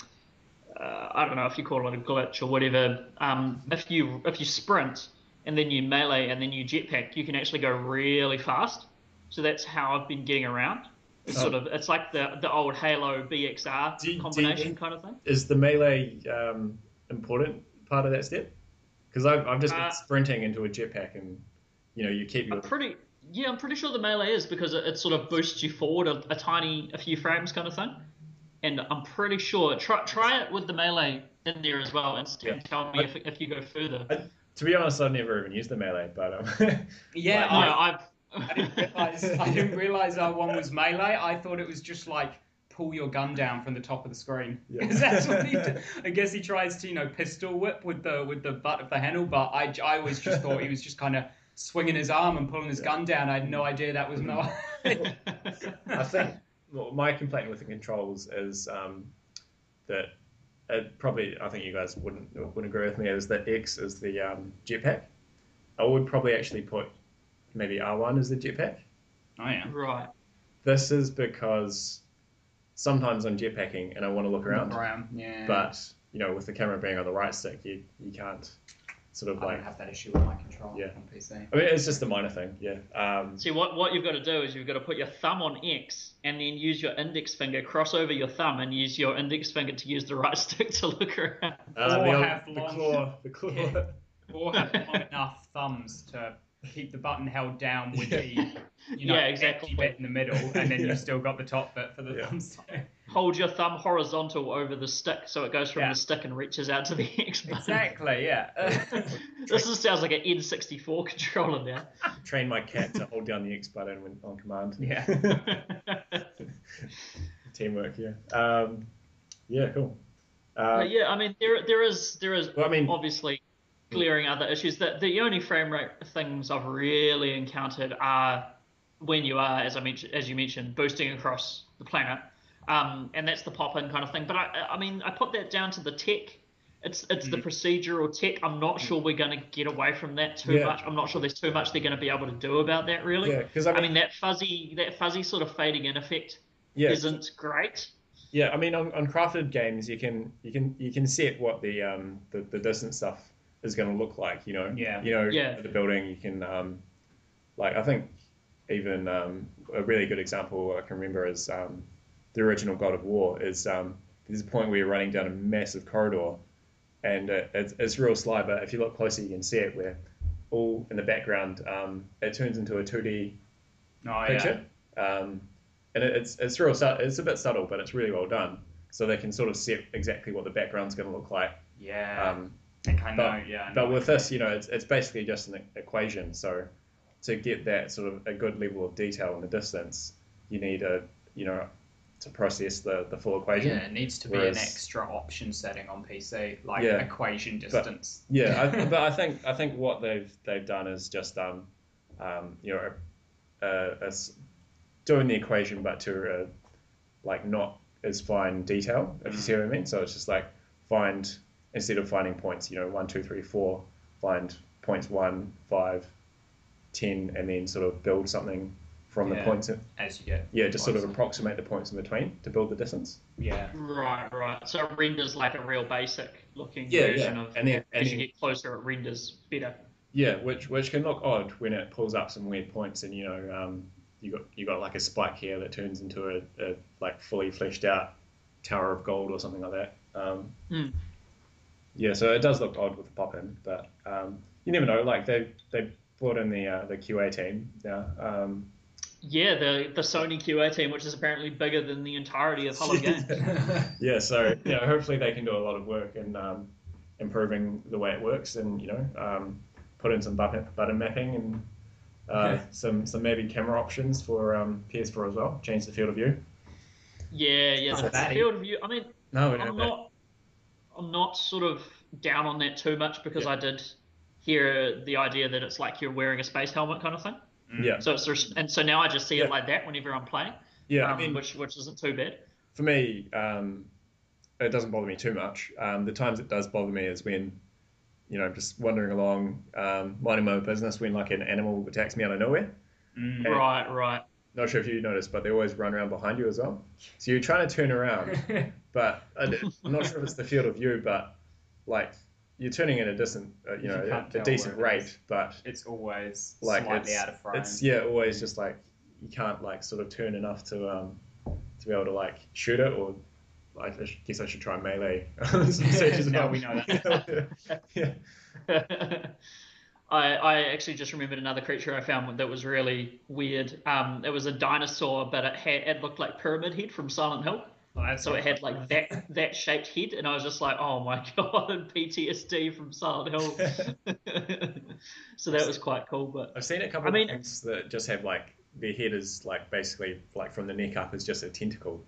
uh, I don't know if you call it a glitch or whatever. Um, if you if you sprint and then you melee and then you jetpack, you can actually go really fast. So that's how I've been getting around. It's Oh. sort of it's like the the old Halo BXR Do combination kind of thing. is the melee um, important part of that step? Because I've, I've just been Uh, sprinting into a jetpack, and you know, you keep your pretty yeah, I'm pretty sure the melee is because it, it sort of boosts you forward a, a tiny a few frames kind of thing. And I'm pretty sure try try it with the melee in there as well and, Yeah. tell me if, if you go further. I- to be honest, I've never even used the melee, but um, Yeah, no, I, I've I didn't realize I didn't realize our one was melee. I thought it was just like pull your gun down from the top of the screen. Yeah. 'Cause that's what he did. I guess he tries to you know pistol whip with the with the butt of the handle, but I, I always just thought he was just kind of swinging his arm and pulling his Yeah. gun down. I had no idea that was melee. I think well, my complaint with the controls is um, that it probably I think you guys wouldn't wouldn't agree with me is that X is the um, jetpack. I would probably actually put maybe R1 as the jetpack. Oh yeah. right. This is because sometimes I'm jetpacking and I want to look around, Around, yeah. but you know with the camera being on the right stick, you you can't sort of I like. don't have that issue with my controller Yeah. on PC. I mean, it's just a minor thing, yeah. Um, See what what you've got to do is you've got to put your thumb on X and then use your index finger, cross over your thumb, and use your index finger to use the right stick to look around. uh, Or the, old- have the long- claw, the claw. Yeah. Or have long enough thumbs to keep the button held down with the you know Yeah, exactly. empty bit in the middle, and then you've still got the top bit for the Yeah. thumbstick. Hold your thumb horizontal over the stick so it goes from Yeah. the stick and reaches out to the X button. Exactly, yeah. This is, sounds like an N64 controller now. Train my cat to hold down the X button when on command. Yeah. Teamwork, yeah. Um, yeah, cool. Uh, yeah, I mean, there there is there is Well, I mean- obviously glaring other issues. That the only frame rate things I've really encountered are when you are, as I mentioned, as you mentioned, boosting across the planet, um, and that's the pop-in kind of thing. But I, I mean, I put that down to the tech. It's it's the procedural tech. I'm not sure we're going to get away from that too Yeah. much. I'm not sure there's too much they're going to be able to do about that really. yeah, because I I mean, mean that fuzzy that fuzzy sort of fading in effect yeah, isn't great. yeah. I mean, on, on crafted games, you can you can you can set what the um the, the distance stuff is going to look like. You know, Yeah. You know, Yeah. the building. You can um, like I think even um, a really good example I can remember is um, the original God of War. Is um, there's a point where you're running down a massive corridor, and it, it's, it's real sly, but if you look closer, you can see it where all in the background um, it turns into a 2D Oh, yeah. picture. Um, and it, it's it's real su- it's a bit subtle, but it's really well done. So they can sort of set exactly what the background's going to look like. Yeah. Um, I kind but- yeah. I know but with this, you know, it's, it's basically just an equation. So to get that sort of a good level of detail in the distance, you need a you know to process the, the full equation. Yeah, it needs to be an extra option setting on PC, like Yeah. equation distance. Yeah, I, but I think I think what they've they've done is just um, um, you know, uh, as doing the equation, but to uh, like not as fine detail, if you see what I mean. So it's just like find instead of finding points, you know, one, two, three, four, find points one, five, ten and then sort of build something from the points. In, As you get. yeah, just sort of closer. approximate the points in between to build the distance. Yeah. Right, right. So it renders like a real basic looking Yeah, version yeah. of. And then- and as you then- get closer, it renders better. Yeah, which which can look odd when it pulls up some weird points, and you know, um, you got you got like a spike here that turns into a, a like fully fleshed out tower of gold or something like that. Um, Mm. Yeah, so it does look odd with the pop in, but um, you never know. Like they they brought in the uh, the QA team now. Um, Yeah, the the Sony QA team, which is apparently bigger than the entirety of Hello Games. yeah, so you know, hopefully they can do a lot of work in um, improving the way it works, and you know, um, put in some button, button mapping and uh, Yeah. some some maybe camera options for um, PS4 as well. Change the field of view. Yeah, yeah. Not The field of view. I mean, No, we I'm don't. not. I'm not sort of down on that too much because Yeah. I did hear the idea that it's like you're wearing a space helmet kind of thing. Yeah, So it's there's- and so now I just see Yeah. it like that whenever I'm playing, yeah. um, I mean, which which isn't too bad. for me, um, it doesn't bother me too much. Um, the times it does bother me is when, you know, I'm just wandering along, um, minding my own business, when like an animal attacks me out of nowhere. Mm. Right, right. Not sure if you noticed, but they always run around behind you as well. So you're trying to turn around, but I'm not sure if it's the field of view, but like you're turning in a decent, uh, you You know, a, a decent rate, is. but it's always like slightly it's, out of frame. it's yeah, always just like you can't like sort of turn enough to um to be able to like shoot it, or I I guess I should try melee. some stages as Now we know that. yeah. I, I actually just remembered another creature I found that was really weird. Um, it was a dinosaur, but it had it looked like Pyramid Head from Silent Hill. Oh, So it had like that that shaped head, and I was just like, oh my god, PTSD from Silent Hill. so that was quite cool. But I've seen a couple I mean- of things that just have like their head is like basically like from the neck up is just a tentacle.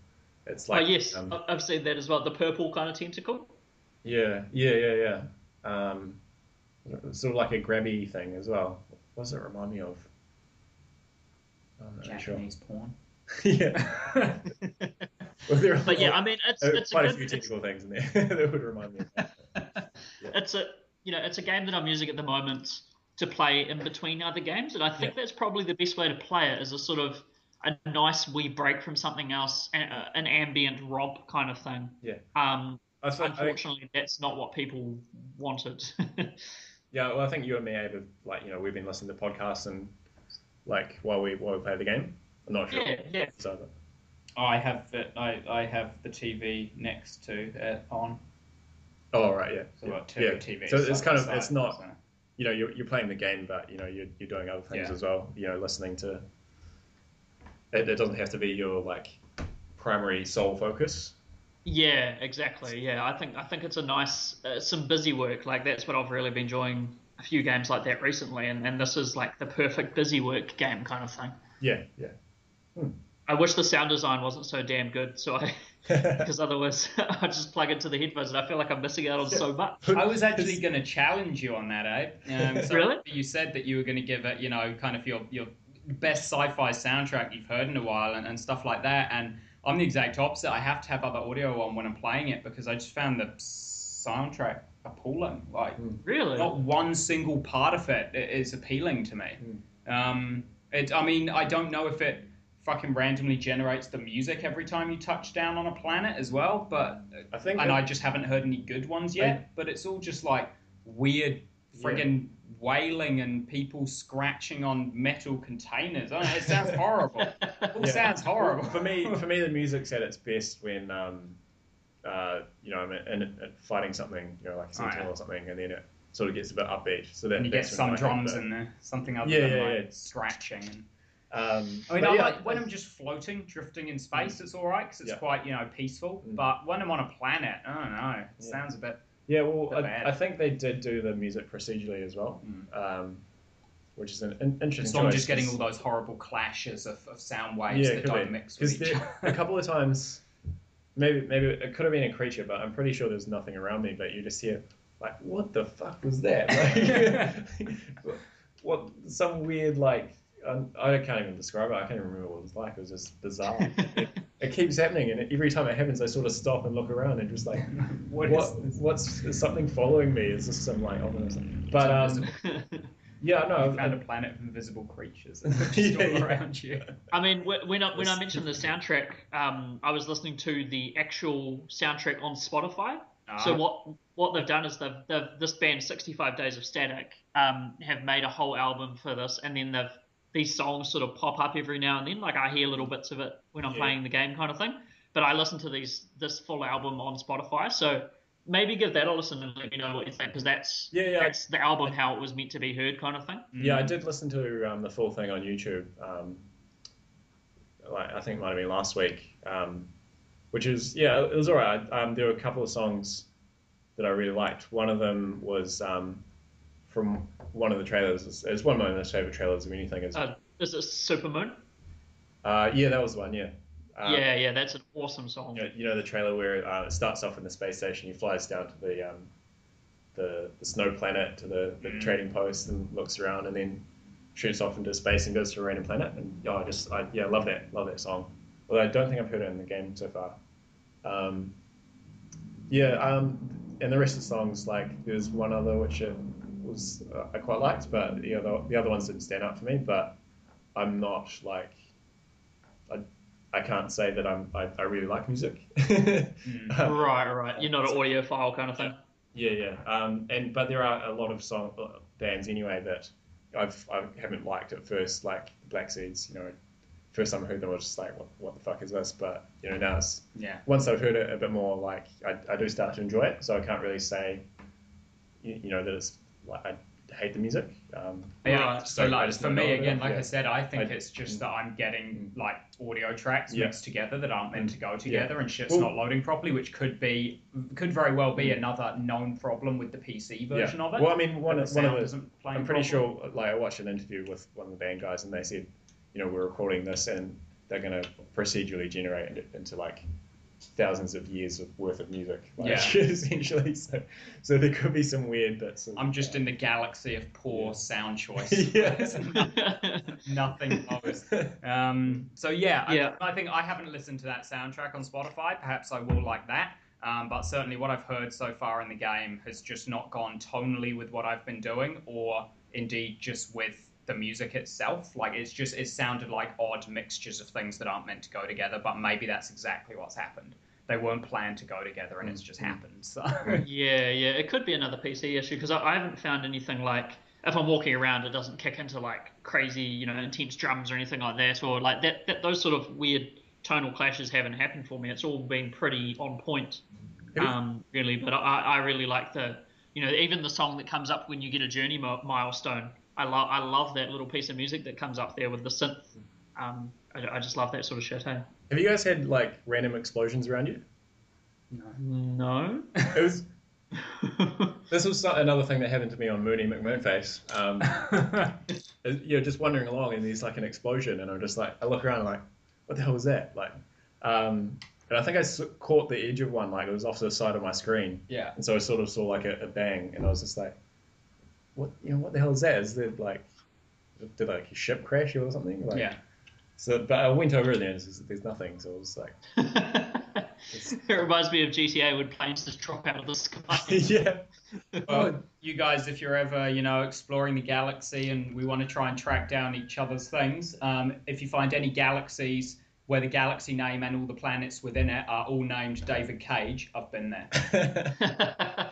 It's like oh yes, um, I- I've seen that as well. The purple kind of tentacle. Yeah, yeah, yeah, yeah. Um, sort of like a grabby thing as well. What does it remind me of? I'm not really sure. Japanese porn. yeah. There But yeah, I mean, it's it's a quite a good, few it's, technical things in there that would remind me of that. it's a you know it's a game that I'm using at the moment to play in between other games, and I think that's probably the best way to play it as a sort of a nice wee break from something else, a- a- an ambient romp kind of thing. Yeah. Um, I think, unfortunately, that's not what people wanted. yeah, well, I think you and me have like you know we've been listening to podcasts and like while we while we play the game. I'm not sure. yeah, yeah. I have it. I, I have the TV next to it on. oh right, yeah. So yeah. I've two yeah. TVs. So it's kind by of it's side, not so- you know you're, you're playing the game, but you know you're, you're doing other things Yeah. as well. You know, listening to. It, it doesn't have to be your like primary sole focus. Yeah, exactly. Yeah, I think I think it's a nice uh, some busy work. Like that's what I've really been enjoying a few games like that recently, and, and this is like the perfect busy work game kind of thing. Yeah, yeah. I wish the sound design wasn't so damn good, so I because otherwise I just plug into the headphones and I feel like I'm missing out on so much. I was actually going to challenge you on that, Abe. Um, so Really? You said that you were going to give it, you know, kind of your your best sci-fi soundtrack you've heard in a while and, and stuff like that. And I'm the exact opposite. I have to have other audio on when I'm playing it because I just found the soundtrack appalling. Like, Really? not one single part of it is appealing to me. Um, it, I mean, I don't know if it fucking randomly generates the music every time you touch down on a planet as well, but I think and that- I just haven't heard any good ones yet. but it's all just like weird, friggin' wailing and people scratching on metal containers. I know, it sounds horrible. It Yeah. sounds horrible. for me, for me, the music's at its best when, um, uh, you know, I'm in, in, fighting something, you know, like a Oh, sentinel yeah. or something, and then it sort of gets a bit upbeat. So that and you get some I it, drums in there, something other Yeah, than yeah, like yeah. scratching. And, Um, I mean, I yeah, like when I'm just floating, drifting in space. It's all right because it's Yeah. quite you know peaceful. Mm. But when I'm on a planet, I don't know. It Yeah. sounds a bit. Yeah, well, I, bad. I think they did do the music procedurally as well, Mm. um, which is an, an interesting. So I'm choice, just getting all those horrible clashes of, of sound waves that don't be. mix with 'Cause each there- a couple of times, maybe maybe it could have been a creature, but I'm pretty sure there's nothing around me. But you just hear like, what the fuck was that? Like, what some weird like. Um, I can't even describe it. I can't even remember what it was like. It was just bizarre. it, it keeps happening, and every time it happens, I sort of stop and look around and just like, What what, is this? what's is something following me? Is this some like ominous? But um, Yeah, no, you found a planet of invisible creatures just all Yeah, yeah. around you. I mean, when I, when I mentioned the soundtrack, um, I was listening to the actual soundtrack on Spotify. So Ah. what what they've done is they've, they've this band 65 Days of Static um, have made a whole album for this, and then they've these songs sort of pop up every now and then. Like I hear little bits of it when I'm Yeah. playing the game, kind of thing. But I listen to these this full album on Spotify, so maybe give that a listen and let me know what you think, because that's Yeah, yeah. that's the album how it was meant to be heard, kind of thing. Yeah, I did listen to um, the full thing on YouTube. Um, like I think it might have been last week, um, which is yeah, it was alright. Um, there were a couple of songs that I really liked. One of them was um, from one of the trailers. It's, it's one of my most favorite trailers of anything. Is Uh, is it Supermoon? uh, yeah, that was one. Yeah. Um, yeah, yeah, that's an awesome song. You know, you know the trailer where uh, it starts off in the space station. He flies down to the um, the, the snow planet to the, the Mm. trading post and looks around, and then shoots off into space and goes to a random planet. And yeah, I just I, yeah love that love that song. Although I don't think I've heard it in the game so far. Um, yeah, um, and the rest of the songs like there's one other which it was uh, I quite liked, but the other the other ones didn't stand out for me. But I'm not like I I can't say that I'm I, I really like music. Um, Right, right. You're not an audiophile kind of thing. Yeah, yeah. Um, and but there are a lot of song uh, bands anyway that I've I haven't liked at first, like Black Seeds. You know, first time I heard them, I was just like, what, what the fuck is this? But you know, now it's Yeah. once I've heard it a bit more, like I, I do start to enjoy it. So I can't really say, you, you know, that it's like I hate the music. Um, Yeah, so I like for me again, like yeah. I said, I think I- it's just mm. that I'm getting like audio tracks Yeah. mixed together that aren't meant to go mm. together, and shit's Well- not loading properly, which could be could very well be mm. another known problem with the PC version yeah. of it. Well, I mean, one the one of the isn't playing I'm pretty properly. sure, like, I watched an interview with one of the band guys, and they said, you know, we're recording this, and they're going to procedurally generate it into like thousands of years of worth of music, like, Yeah. essentially. So, so there could be some weird bits. Of, I'm just in the galaxy of poor Yeah. sound choice. Yeah. Nothing goes. Um, so yeah, I- Yeah. I, think I haven't listened to that soundtrack on Spotify. Perhaps I will like that. Um, but certainly, what I've heard so far in the game has just not gone tonally with what I've been doing, or indeed just with the music itself. Like it's just it sounded like odd mixtures of things that aren't meant to go together. But maybe that's exactly what's happened. They weren't planned to go together, and it's just happened. So yeah, yeah. It could be another PC issue because I, I haven't found anything like if I'm walking around, it doesn't kick into like crazy, you know, intense drums or anything like that, or like that. that those sort of weird tonal clashes haven't happened for me. It's all been pretty on point, um, really. But I, I really like the, you know, even the song that comes up when you get a journey mi- milestone. I love, I love that little piece of music that comes up there with the synth. Um, I, I just love that sort of shit. Hey. Have you guys had like random explosions around you? No. It was. This was another thing that happened to me on Mooney McMoonface. Um, you're just wandering along and there's like an explosion, and I'm just like, I look around and like, what the hell was that? Like, um, and I think I caught the edge of one, like it was off to the side of my screen, yeah. and so I sort of saw like a, a bang, and I was just like, what, you know, what the hell is that? Is there like, did like a ship crash or something? Like, Yeah. So, but I went over there and there's, there's nothing, so I was like, it reminds me of GTA when planes just drop out of the sky. yeah. Well, you guys, if you're ever, you know, exploring the galaxy and we want to try and track down each other's things, um, if you find any galaxies where the galaxy name and all the planets within it are all named David Cage, I've been there.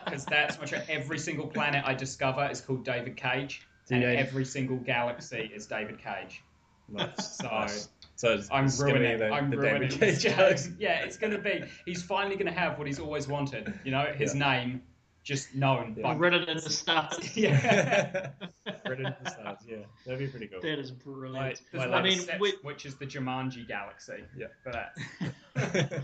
Because that's much every single planet I discover is called David Cage, and DA. every single galaxy is David Cage. Nice. So Nice. So it's, I'm it's gonna be ruining. the, I'm the ruining. David Cage Yeah, it's gonna be. He's finally gonna have what he's always wanted. You know, his name just known. Yeah. by Written in the stars. Yeah. Written for stars, yeah, that'd be pretty cool. That is brilliant. Right. There's My I mean, exception, we- which is the Jumanji Galaxy. Yeah. But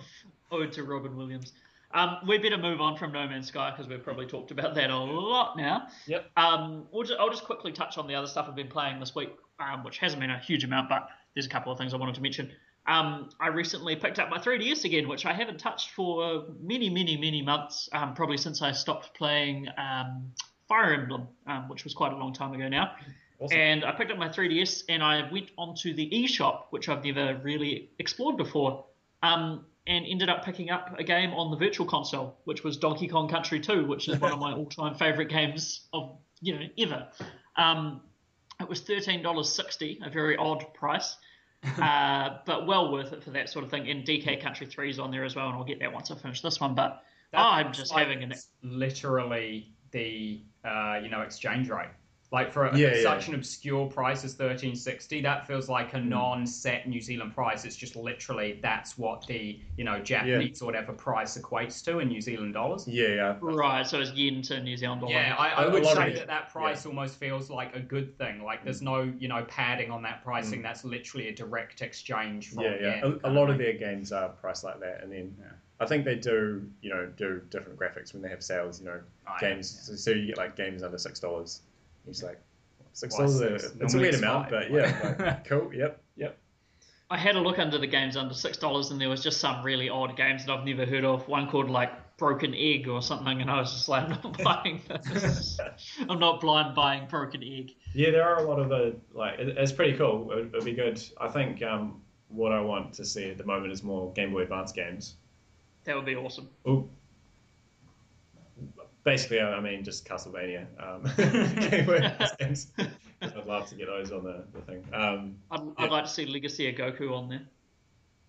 Ode to Robin Williams. Um, we better move on from No Man's Sky because we've probably talked about that a lot now. Yep. Um, we'll just, I'll just quickly touch on the other stuff I've been playing this week, um, which hasn't been a huge amount, but there's a couple of things I wanted to mention. Um, I recently picked up my 3DS again, which I haven't touched for many, many, many months, um, probably since I stopped playing um, Fire Emblem, um, which was quite a long time ago now. Awesome. And I picked up my 3DS and I went onto the eShop, which I've never really explored before, um, and ended up picking up a game on the Virtual Console, which was Donkey Kong Country 2, which is one of my all-time favorite games of you know ever. Um, It was thirteen dollars sixty, a very odd price, uh, but well worth it for that sort of thing. And DK Country Three is on there as well, and I'll get that once I finish this one. But That I'm just like having an literally the uh, you know exchange rate. Like for a, Yeah, yeah. such an obscure price as thirteen sixty, that feels like Hmm. a non-set New Zealand price. It's just literally that's what the you know Japanese or whatever price equates to in New Zealand dollars. Yeah, yeah. right. So it's yen to New Zealand dollars. Yeah, I, I A would lot of say that that price almost feels like a good thing. Like there's no you know padding on that pricing. That's literally a direct exchange from Hmm. yeah, yeah. yen A, a lot of of their games are priced like that, and then Yeah. I think they do, you know, do different graphics when they have sales. You know, Oh, yeah, games. So, so you get like games under six dollars. It's like six dollars. six? It's a weird amount, five. but yeah, like, cool. Yep, yep. I had a look under the games under six dollars, and there was just some really odd games that I've never heard of. One called like Broken Egg or something, and I was just like, I'm not buying this. I'm not blind buying Broken Egg. Yeah, there are a lot of the like. It's pretty cool. It, it'd be good. I think um, what I want to see at the moment is more Game Boy Advance games. That would be awesome. Oh, basically, I I mean just Castlevania um, Game Boy Advance games. I'd love to get those on the, the thing. Um, I'd, Yeah. I'd like to see Legacy of Goku on there.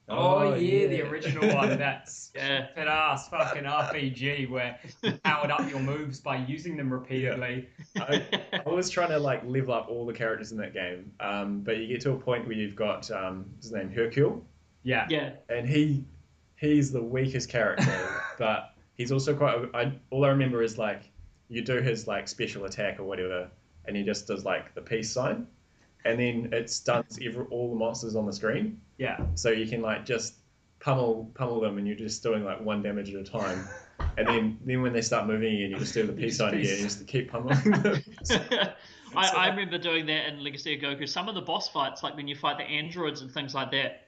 Oh, yeah, the original one. That's Yeah. stupid ass fucking RPG where you powered up your moves by using them repeatedly. I, I was trying to like level up all the characters in that game, um, but you get to a point where you've got um, his name Hercule, Yeah. Yeah, and he he's the weakest character, but he's also quite. I, all I remember is like you do his like special attack or whatever, and he just does like the peace sign, and then it stuns every, all the monsters on the screen, Yeah. so you can like just pummel pummel them, and you're just doing like one damage at a time. And then, then when they start moving again, you just do the peace sign again, and just keep pummeling them. I, So- I remember doing that in Legacy of Goku. Some of the boss fights, like when you fight the androids and things like that,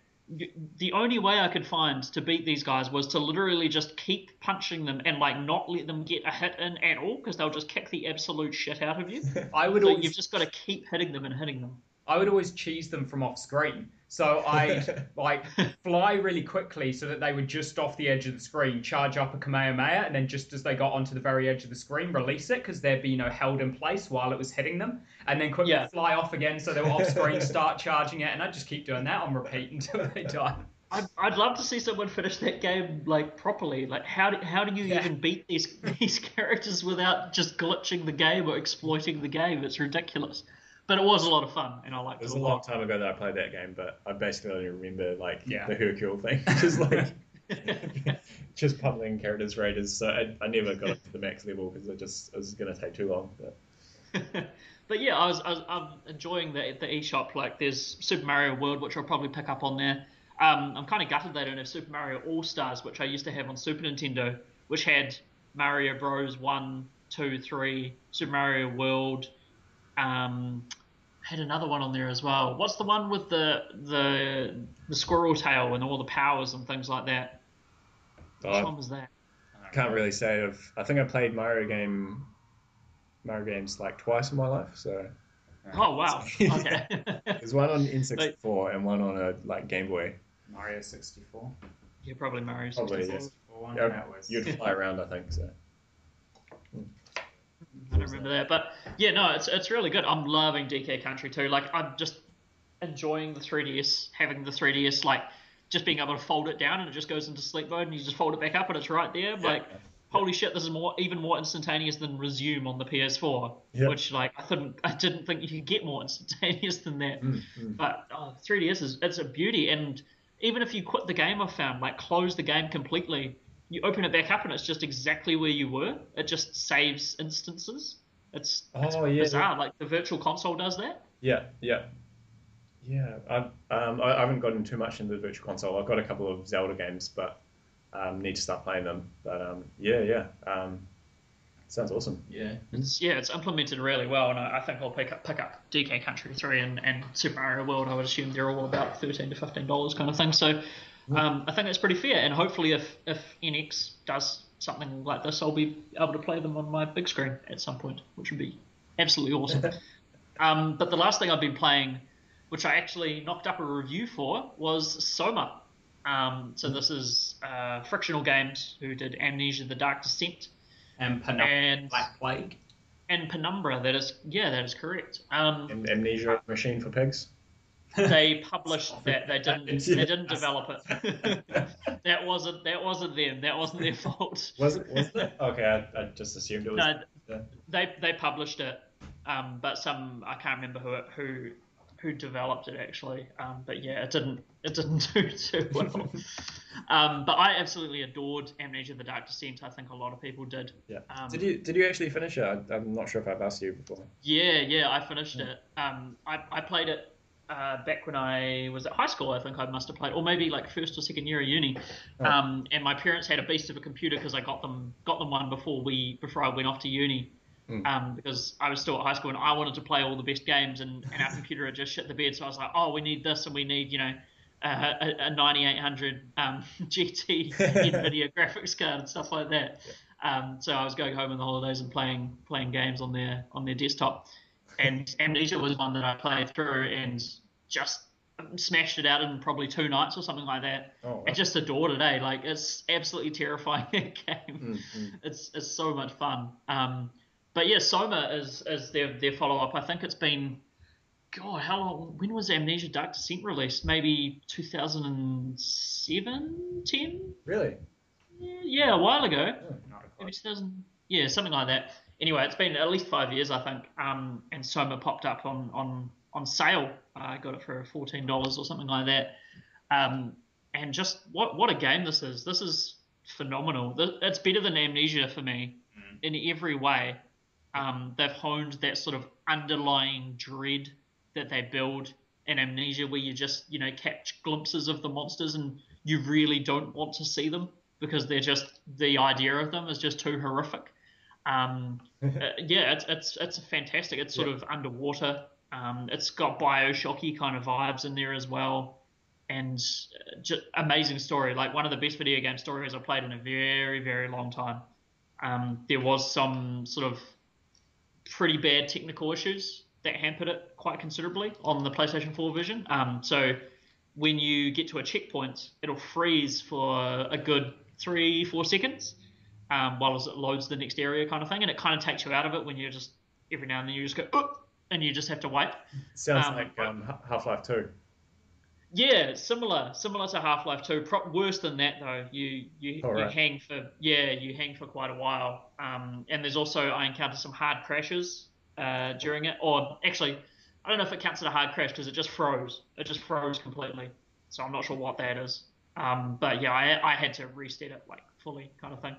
the only way I could find to beat these guys was to literally just keep punching them and like not let them get a hit in at all because they'll just kick the absolute shit out of you. I would So always you've just got to keep hitting them and hitting them. I would always cheese them from off screen. So I like fly really quickly so that they would just off the edge of the screen charge up a Kamehameha, and then just as they got onto the very edge of the screen, release it because they'd be you know held in place while it was hitting them, and then quickly Yeah. fly off again so they were off screen, start charging it, and I just keep doing that on repeat until they die. I'd, I'd love to see someone finish that game like properly. Like how do, how do you Yeah. even beat these these characters without just glitching the game or exploiting the game? It's ridiculous. But it was a lot of fun, and I liked It it was a long lot. time ago that I played that game, but I basically only remember like Yeah. the Hercule thing, just like just pummeling characters raiders. So I, I never got up to the max level because it just it was going to take too long. But but yeah, I was, I was I'm enjoying the the eShop. Like there's Super Mario World, which I'll probably pick up on there. Um, I'm kind of gutted they don't have Super Mario All Stars, which I used to have on Super Nintendo, which had Mario Bros. One, Two, Three, Super Mario World. Um, had another one on there as well. What's the one with the the the squirrel tail and all the powers and things like that? Which I one was that? can't really say. I've, I think I played Mario game Mario games like twice in my life. So Oh wow. Okay. there's one on N64 and one on a like Game Boy. Mario 64. yeah, probably Mario. Probably 64. yes. One, Yeah, that was- You'd fly around, I think. So I remember that, but yeah, no, it's it's really good. I'm loving DK Country too. Like I'm just enjoying the 3DS, having the 3DS, like just being able to fold it down and it just goes into sleep mode, and you just fold it back up and it's right there. Like, holy shit, this is more even more instantaneous than Resume on the PS4, Yeah. which like I couldn't, I didn't think you could get more instantaneous than that. Mm, mm. But oh, 3DS is it's a beauty, and even if you quit the game, I've found like close the game completely, you open it back up and it's just exactly where you were. It just saves instances. It's, it's Oh, yeah, bizarre. Like the Virtual Console does that. Yeah, yeah, yeah. I've, um, I, I haven't gotten too much into the Virtual Console. I've got a couple of Zelda games, but um, need to start playing them. But um, yeah, yeah. Um, sounds awesome. Yeah, it's yeah, it's implemented really well, and I, I think I'll pick up pick up DK Country Three and, and Super Mario World. I would assume they're all about thirteen to fifteen dollars kind of thing. So um, I think it's pretty fair. And hopefully, if if NX does something like this, I'll be able to play them on my big screen at some point, which would be absolutely awesome. um, but the last thing I've been playing, which I actually knocked up a review for, was Soma. Um, so this is uh, Frictional Games, who did Amnesia: The Dark Descent, and Penumbra and Black Plague. and Penumbra. That is, yeah, that is correct. Um, Am- Amnesia Machine for Pigs. They published that. They didn't. They didn't develop it. that wasn't. That wasn't them. That wasn't their fault. Was it? Was it? Okay, I, I just assumed it was. No, yeah. they they published it, um, but some I can't remember who who who developed it actually. Um, but yeah, it didn't it didn't do too well. um, but I absolutely adored Amnesia: The Dark Descent. I think a lot of people did. Yeah. Um, Did you did you actually finish it? I, I'm not sure if I've asked you before. Yeah, yeah, I finished it. Um, I, I played it uh, back when I was at high school. I think I must have played, or maybe like first or second year of uni. Oh. Um, and my parents had a beast of a computer because I got them got them one before we before I went off to uni. Hmm. Um, because I was still at high school and I wanted to play all the best games, and, and our computer had just shit the bed. So I was like, oh, we need this, and we need you know. Uh, a, a 9800 um, GT NVIDIA graphics card and stuff like that. Um, so I was going home in the holidays and playing playing games on their on their desktop, and Amnesia was one that I played through and just smashed it out in probably two nights or something like that. Oh, I just adored it, eh? Like it's absolutely terrifying that game. Mm, mm. It's it's so much fun. Um, but yeah, Soma is is their their follow up. I think it's been. God, how long? When was Amnesia Dark Descent released? Maybe 2007, 10? really? Yeah, yeah, a while ago. Oh. Not a Maybe clue. 2000, yeah, something like that. Anyway, it's been at least five years, I think. Um, and Soma popped up on on on sale. I got it for fourteen dollars or something like that. Um, and just what what a game this is. This is phenomenal. It's better than Amnesia for me Mm. in every way. Um, they've honed that sort of underlying dread that they build in Amnesia, where you just you know catch glimpses of the monsters and you really don't want to see them because they're just the idea of them is just too horrific. Um, uh, yeah, it's it's it's fantastic. It's sort of underwater. Um, it's got Bioshocky kind of vibes in there as well, and uh, just amazing story. Like one of the best video game stories I've played in a very very long time. Um, there was some sort of pretty bad technical issues that hampered it quite considerably on the PlayStation 4 version. Um, so when you get to a checkpoint, it'll freeze for a good three, four seconds um, while it loads the next area, kind of thing, and it kind of takes you out of it when you're just every now and then you just go, "Oop," and you just have to wait. Sounds Um, like um, Half Life Two. Yeah, similar, similar to Half Life Two. Pro- worse than that though. You you, Oh, you hang for yeah, you hang for quite a while. Um, and there's also I encountered some hard crashes uh, during it, or actually, I don't know if it counts as a hard crash because it just froze. It just froze completely. So I'm not sure what that is. Um, but yeah, I I had to reset it like fully, kind of thing.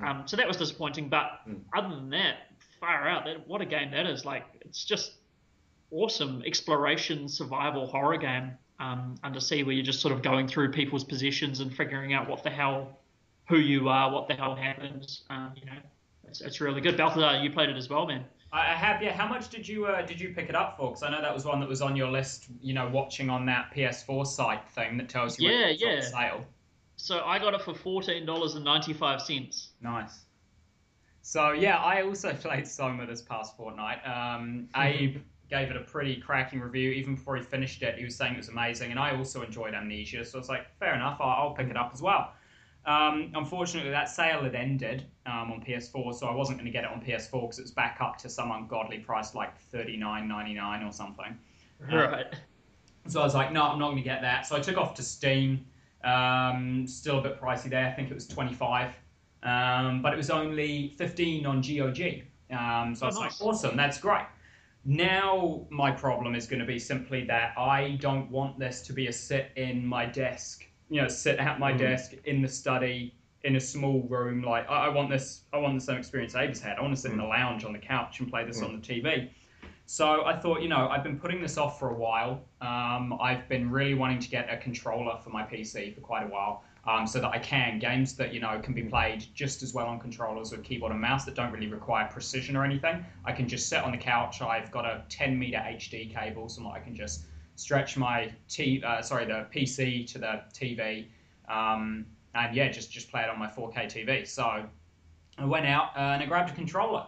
Um, so that was disappointing. But Mm. other than that, far out. That what a game that is. Like it's just awesome exploration survival horror game um, undersea where you're just sort of going through people's possessions and figuring out what the hell who you are what the hell happens um, you know it's, it's really good balthazar you played it as well man I I have. Yeah. How much did you uh, did you pick it up for? Because I know that was one that was on your list. You know, watching on that PS4 site thing that tells you when Yeah, it's on yeah. sale. So i got it for $14.95 Nice. So yeah, I also played Soma this past fortnight. Um, Abe gave it a pretty cracking review. Even before he finished it, he was saying it was amazing, and I also enjoyed Amnesia. So it's like, fair enough, I'll, I'll pick it up as well. Um, unfortunately, that sale had ended um, on PS4, so I wasn't going to get it on PS4 because it's back up to some ungodly price like thirty nine ninety nine or something. right So I was like, no, I'm not going to get that. So I took off to Steam. Um, still a bit pricey there. I think it was 25, um, but it was only 15 on GOG. Um, so Oh, I was nice. like, awesome, that's great. Now my problem is going to be simply that I don't want this to be a sit in my desk. You know, sit at my Mm. desk in the study in a small room. Like I, I want this. I want the same experience Abe's had. I want to sit in the lounge on the couch and play this Mm. on the TV. So I thought, you know, I've been putting this off for a while. Um, I've been really wanting to get a controller for my PC for quite a while, um, so that I can games that you know can be played just as well on controllers with keyboard and mouse that don't really require precision or anything. I can just sit on the couch. I've got a 10 meter HD cable, so I can just stretch my T, uh, sorry, the PC to the TV, um, and yeah, just just play it on my 4K TV. So I went out uh, and I grabbed a controller.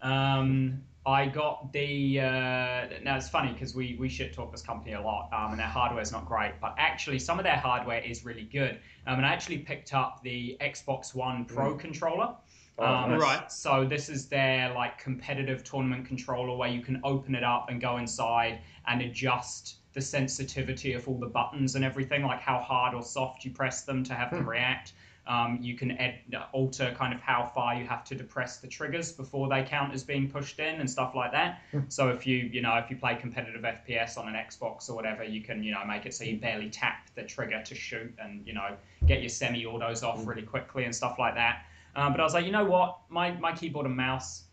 Um, I got the. Uh, now it's funny because we, we shit talk this company a lot, um, and their hardware is not great, but actually some of their hardware is really good. Um, and I actually picked up the Xbox One Pro controller. Oh, Um, nice. Right. So this is their like competitive tournament controller where you can open it up and go inside and adjust the sensitivity of all the buttons and everything, like how hard or soft you press them to have them Hmm. react. Um, you can ed- alter kind of how far you have to depress the triggers before they count as being pushed in and stuff like that. Hmm. So if you you know if you play competitive FPS on an Xbox or whatever, you can you know make it so you barely tap the trigger to shoot and you know get your semi-autos off Hmm. really quickly and stuff like that. Um, but I was like, you know what, my my keyboard and mouse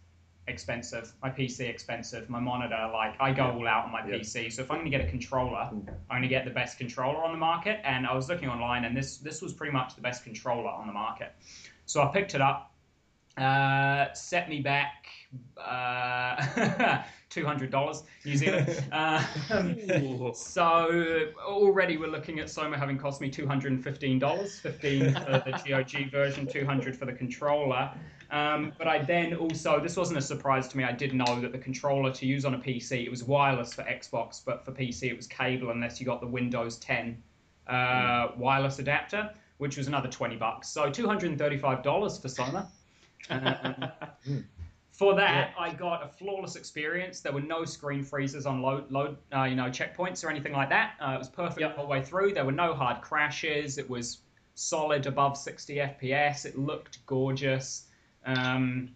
expensive, my PC expensive, my monitor like I go Yeah. all out on my Yeah. PC. So if I'm going to get a controller, Mm. I'm going to get the best controller on the market. And I was looking online, and this this was pretty much the best controller on the market. So I picked it up, uh, set me back uh, two hundred dollars New Zealand. um, so already we're looking at Soma having cost me two hundred and fifteen dollars, fifteen for the GOG version, two hundred for the controller. Um, but I then also this wasn't a surprise to me. I did know that the controller to use on a PC it was wireless for Xbox, but for PC it was cable unless you got the Windows 10 uh, wireless adapter, which was another twenty bucks. So two hundred and thirty-five dollars for Soma. Um, for that, I got a flawless experience. There were no screen freezes on load, load uh, you know, checkpoints or anything like that. Uh, it was perfect Yep. the whole way through. There were no hard crashes. It was solid above 60 FPS. It looked gorgeous. Um,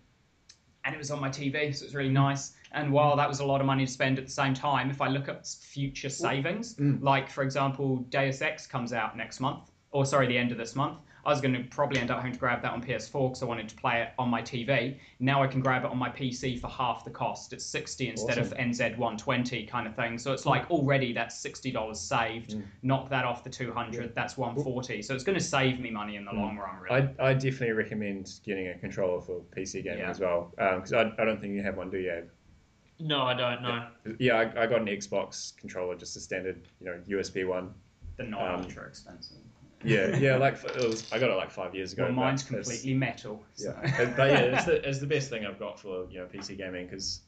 and it was on my TV, so it was really nice. And while that was a lot of money to spend at the same time, if I look at future savings, Mm. like for example, Deus Ex comes out next month, or sorry, the end of this month. I was going to probably end up having to grab that on PS4 because I wanted to play it on my TV. Now I can grab it on my PC for half the cost. It's 60 instead of NZ 120 kind of thing. So it's like already that's $60 saved. Mm. Knock that off the 200, that's 140. So it's going to save me money in the Mm. long run, really. I I definitely recommend getting a controller for PC gaming Yeah. as well because I, I don't think you have one, do you? Abe? No, I don't know. Yeah, I, I got an Xbox controller, just a standard, you know, USB one. They're not Um, ultra expensive. Yeah, yeah, like it was. I got it like five years ago. Well, mine's completely metal. so- Yeah, but yeah, it's the, it's the best thing I've got for you know PC gaming because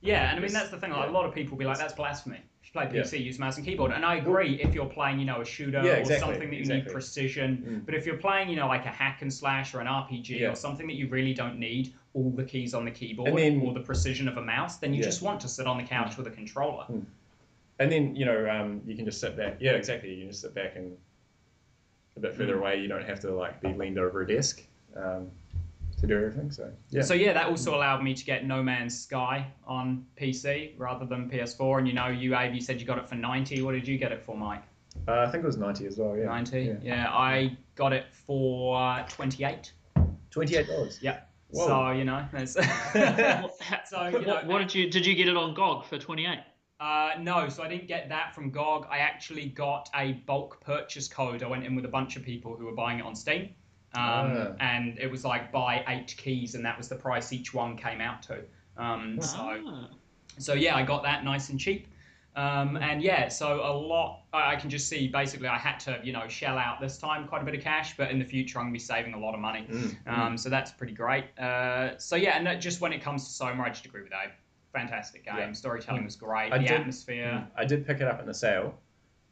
Yeah, and I mean that's the thing. Like, yeah. A lot of people be like, "That's blasphemy." If you play Yeah. PC, use mouse and keyboard. And I agree if you're playing, you know, a shooter Yeah, or something that you exactly. need precision. Mm. But if you're playing, you know, like a hack and slash or an RPG Yeah. or something that you really don't need all the keys on the keyboard then- or the precision of a mouse, then you Yeah. just want to sit on the couch with a controller. and then you know um, you can just sit back. Yeah, exactly. You can just sit back and a bit further Mm. away. You don't have to like be leaned over a desk um, to do everything. So yeah, So yeah, that also allowed me to get No Man's Sky on PC rather than PS4. And you know, you Abe, you said you got it for ninety. What did you get it for, Mike? uh, I think it was ninety as well. Yeah, Ninety. Yeah. Yeah. I got it for twenty-eight. Twenty-eight dollars. Yeah. Whoa. So you know, so you know. what, what did you did you get it on GOG for 28? Uh, no, so I didn't get that from GOG. I actually got a bulk purchase code. I went in with a bunch of people who were buying it on Steam. Um, Ah. And it was like buy eight keys, and that was the price each one came out to. Um, so, Ah. so yeah, I got that nice and cheap. Um, and yeah, so a lot. I I can just see basically I had to, you know, shell out this time quite a bit of cash, but in the future I'm gonna be saving a lot of money. Mm, Um, so that's pretty great. Uh, so yeah, and that, just when it comes to Soma, I just agree with Abe. Fantastic game. Yeah. Storytelling Mm. was great. I the did- atmosphere. I did pick it up in the sale,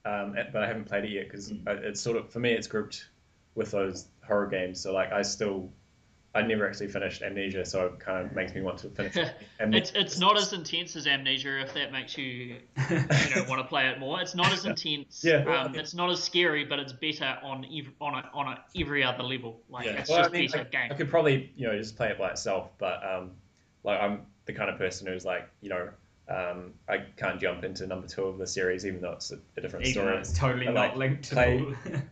um, but I haven't played it yet because it's sort of for me it's grouped with those horror games. So like I still, I never actually finished Amnesia, so it kind of makes me want to finish. Amnesia. It's it's not as intense as Amnesia if that makes you you know want to play it more. It's not as intense. Yeah, well, I um, mean- it's not as scary, but it's better on ev- on a, on a, every other level. Like Yeah. it's Well, just I mean, better I, game. I could probably you know just play it by itself, but um, like I'm the kind of person who's like you know um, I can't jump into number two of the series even though it's a, a different Even story. it's totally I not like linked to play- the.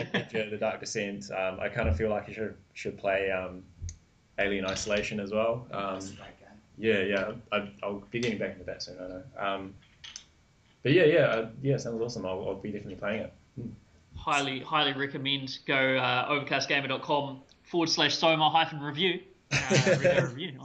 Adventure, The Dark Descent. Um, I kind of feel like I should should play um, Alien Isolation as well. Um, That's a great game. yeah, yeah, I, I'll be getting back into that soon. I know. Um, but yeah, yeah, uh, yeah, sounds awesome. I'll, I'll be definitely playing it. highly highly recommend go uh, overcastgamer.com forward slash soma hyphen review. Uh, read our review.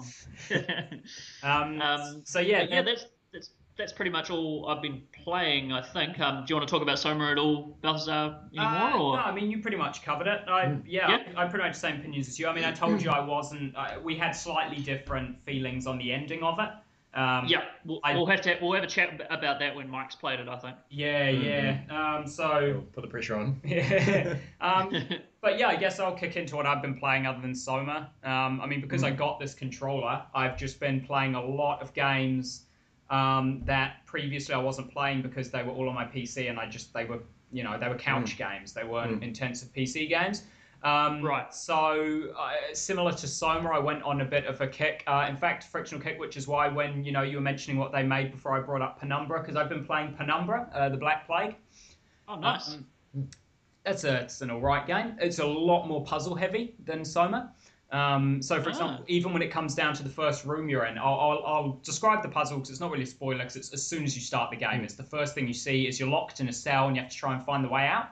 Um, Um, so yeah, But yeah, that's that's that's pretty much all I've been playing. I think. Um, do you want to talk about Soma at all, Balthazar, anymore? Uh, or No, I mean you pretty much covered it. I, Mm. yeah, Yeah. I, I pretty much the same opinions as you. I mean, I told you I wasn't. I, we had slightly different feelings on the ending of it. Um, yeah, we'll, I- we'll have to we'll have a chat about that when Mike's played it. I think. Yeah, yeah. Um, so, Put the pressure on. yeah. um, but yeah, I guess I'll kick into what I've been playing other than Soma. Um, I mean, because I got this controller, I've just been playing a lot of games um, that previously I wasn't playing because they were all on my PC and I just they were you know they were couch games. They weren't intensive PC games. Um, Right. So uh, similar to Soma, I went on a bit of a kick. Uh, in fact, frictional kick, which is why when you know you were mentioning what they made before I brought up Penumbra, because I've been playing Penumbra, uh, the Black Plague. oh, nice. That's a it's an alright game. It's a lot more puzzle heavy than Soma. Um, so, for Ah. example, even when it comes down to the first room you're in, I'll, I'll, I'll describe the puzzle because it's not really a spoiler. Because it's as soon as you start the game, it's the first thing you see is you're locked in a cell and you have to try and find the way out.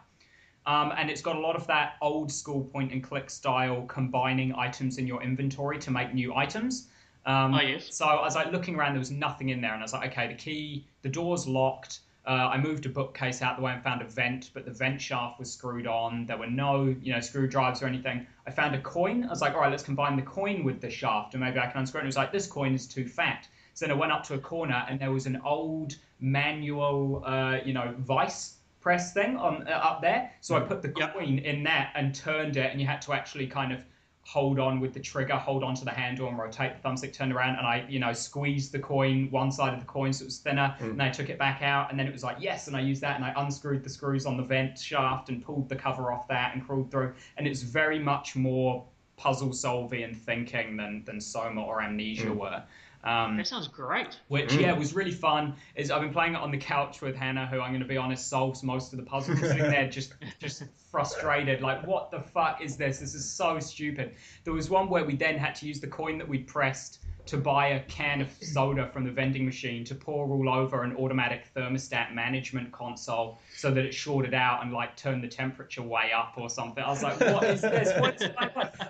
Um, and it's got a lot of that old school point and click style, combining items in your inventory to make new items. Um, Oh, yes. So I was like looking around, there was nothing in there, and I was like, okay, the key, the door's locked. Uh, I moved a bookcase out the way and found a vent, but the vent shaft was screwed on. There were no, you know, screwdrivers or anything. I found a coin. I was like, all right, let's combine the coin with the shaft, and maybe I can unscrew it. And it was like, this coin is too fat. So then I went up to a corner, and there was an old manual, uh, you know, vice press thing on uh, up there. So I put the Yep. coin in that and turned it, and you had to actually kind of hold on with the trigger, hold on to the handle, and rotate the thumbstick, turn around, and I, you know, squeezed the coin one side of the coin so it was thinner, hmm. and I took it back out, and then it was like yes, and I used that, and I unscrewed the screws on the vent shaft and pulled the cover off that and crawled through, and it's very much more puzzle solving and thinking than than Soma or Amnesia hmm. were. Um, that sounds great. which yeah was really fun. Is I've been playing it on the couch with Hannah, who I'm going to be honest solves most of the puzzles. Sitting there just just frustrated, like what the fuck is this? This is so stupid. There was one where we then had to use the coin that we'd pressed to buy a can of soda from the vending machine to pour all over an automatic thermostat management console so that it shorted out and like turned the temperature way up or something. I was like, what is this? What's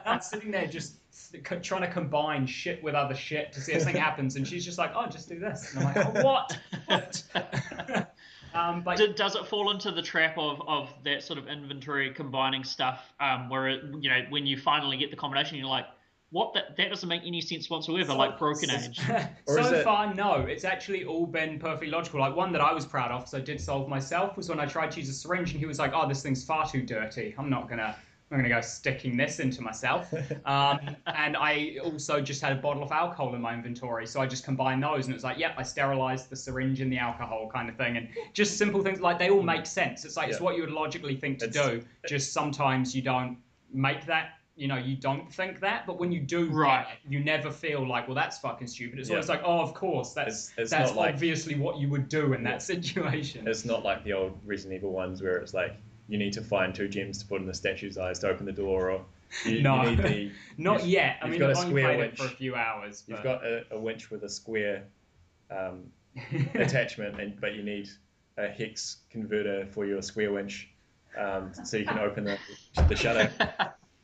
I'm sitting there just trying to combine shit with other shit to see if something happens, and she's just like, "Oh, just do this," and I'm like, oh, "What? What?" um, but Do- Does it fall into the trap of, of that sort of inventory combining stuff um, where, it, you know, when you finally get the combination, you're like, what? That, that doesn't make any sense whatsoever, like Broken Age. So it- far, no. It's actually all been perfectly logical. Like one that I was proud of, because I did solve myself, was when I tried to use a syringe, and he was like, "Oh, this thing's far too dirty. I'm not gonna." I'm gonna go sticking this into myself, um, and I also just had a bottle of alcohol in my inventory, so I just combined those, and it was like, yep, I sterilized the syringe and the alcohol, kind of thing, and just simple things like they all make sense. It's like it's what you would logically think to It's- do. Just sometimes you don't make that. You know, you don't think that, but when you do, Right. it, you never feel like, well, that's fucking stupid. It's Yeah. always like, oh, of course, that's It's- it's that's not like- obviously what you would do in that situation. It's not like the old Resident Evil ones where it's like you need to find two gems to put in the statue's eyes to open the door, or you, No. you need the Not yet. I you've mean, got I've a square winch. for a few hours. You've got a, a winch with a square um, attachment, and but you need a hex converter for your square winch, um, so you can open the, the shutter.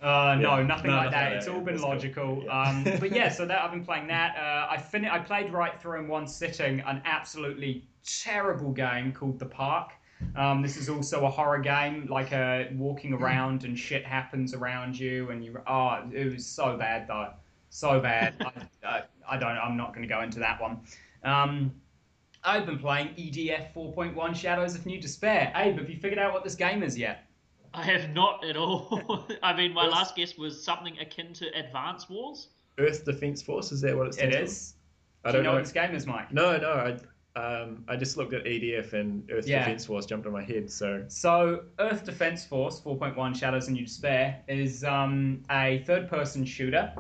Uh, no, Yeah. nothing No, like nothing that. like It's that. all been That's cool. logical. Yeah. Um, but yeah, so that I've been playing that. Uh, I fin- I played right through in one sitting an absolutely terrible game called The Park. Um, this is also a horror game, like uh, walking around and shit happens around you, and you. Oh, it was so bad though, so bad. I, I, I don't. I'm not going to go into that one. Um, I've been playing EDF 4.1 Shadows of New Despair. Abe, have you figured out what this game is yet? I have not at all. I mean, my Yes. last guess was something akin to Advance Wars. Earth Defense Force is that what it It stands for? is. I Do don't know know. what this game is, Mike? No, no. I um, I just looked at EDF and Earth Yeah. Defense Force jumped on my head. So So, Earth Defense Force 4.1 Shadows and New Despair is um, a third-person shooter.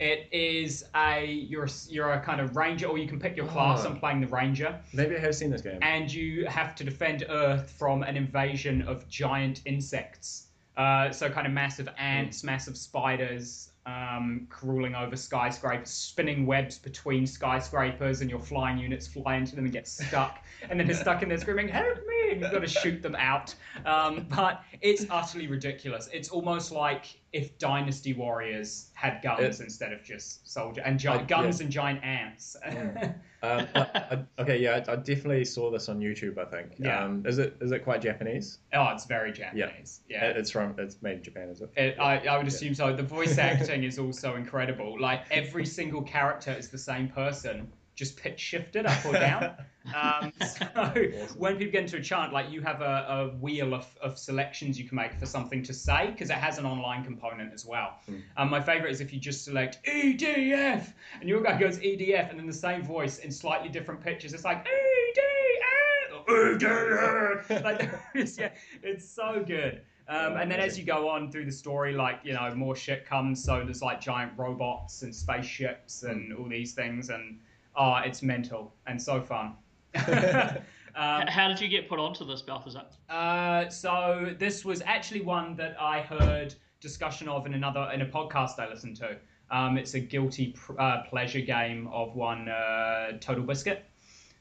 It is a you're you're a kind of ranger, or you can pick your class. Oh. I'm playing the ranger, maybe I have seen this game. and you have to defend Earth from an invasion of giant insects. Uh, so, kind of massive ants, massive spiders, um, crawling over skyscrapers, spinning webs between skyscrapers, and your flying units fly into them and get stuck. and then they're stuck in there screaming, "Help me!" And you've got to shoot them out. Um, but it's utterly ridiculous. It's almost like if Dynasty Warriors had guns It- instead of just soldier and gi- I- guns yeah. and giant ants. Um, I, I, okay, yeah, I, I definitely saw this on YouTube. I think. Yeah. Um, is it is it quite Japanese? oh, it's very Japanese. Yeah. It- It's from it's made in Japan, is it? It, I, I would assume so. The voice acting is also incredible. Like every single character is the same person, just pitch shifted up or down. um, so awesome. when people get into a chant, like you have a, a wheel of, of selections you can make for something to say because it has an online component as well. Mm. Um, my favorite is if you just select EDF and your guy goes EDF and then the same voice in slightly different pitches. It's like EDF, EDF. like, yeah, it's so good. Um, and then as you go on through the story, like you know, more shit comes. So there's like giant robots and spaceships and all these things, and oh, it's mental and so fun. um, How did you get put onto this, Balthazar? Uh, so this was actually one that I heard discussion of in another in a podcast I listened to. Um, it's a guilty pr- uh, pleasure game of one uh, Total Biscuit.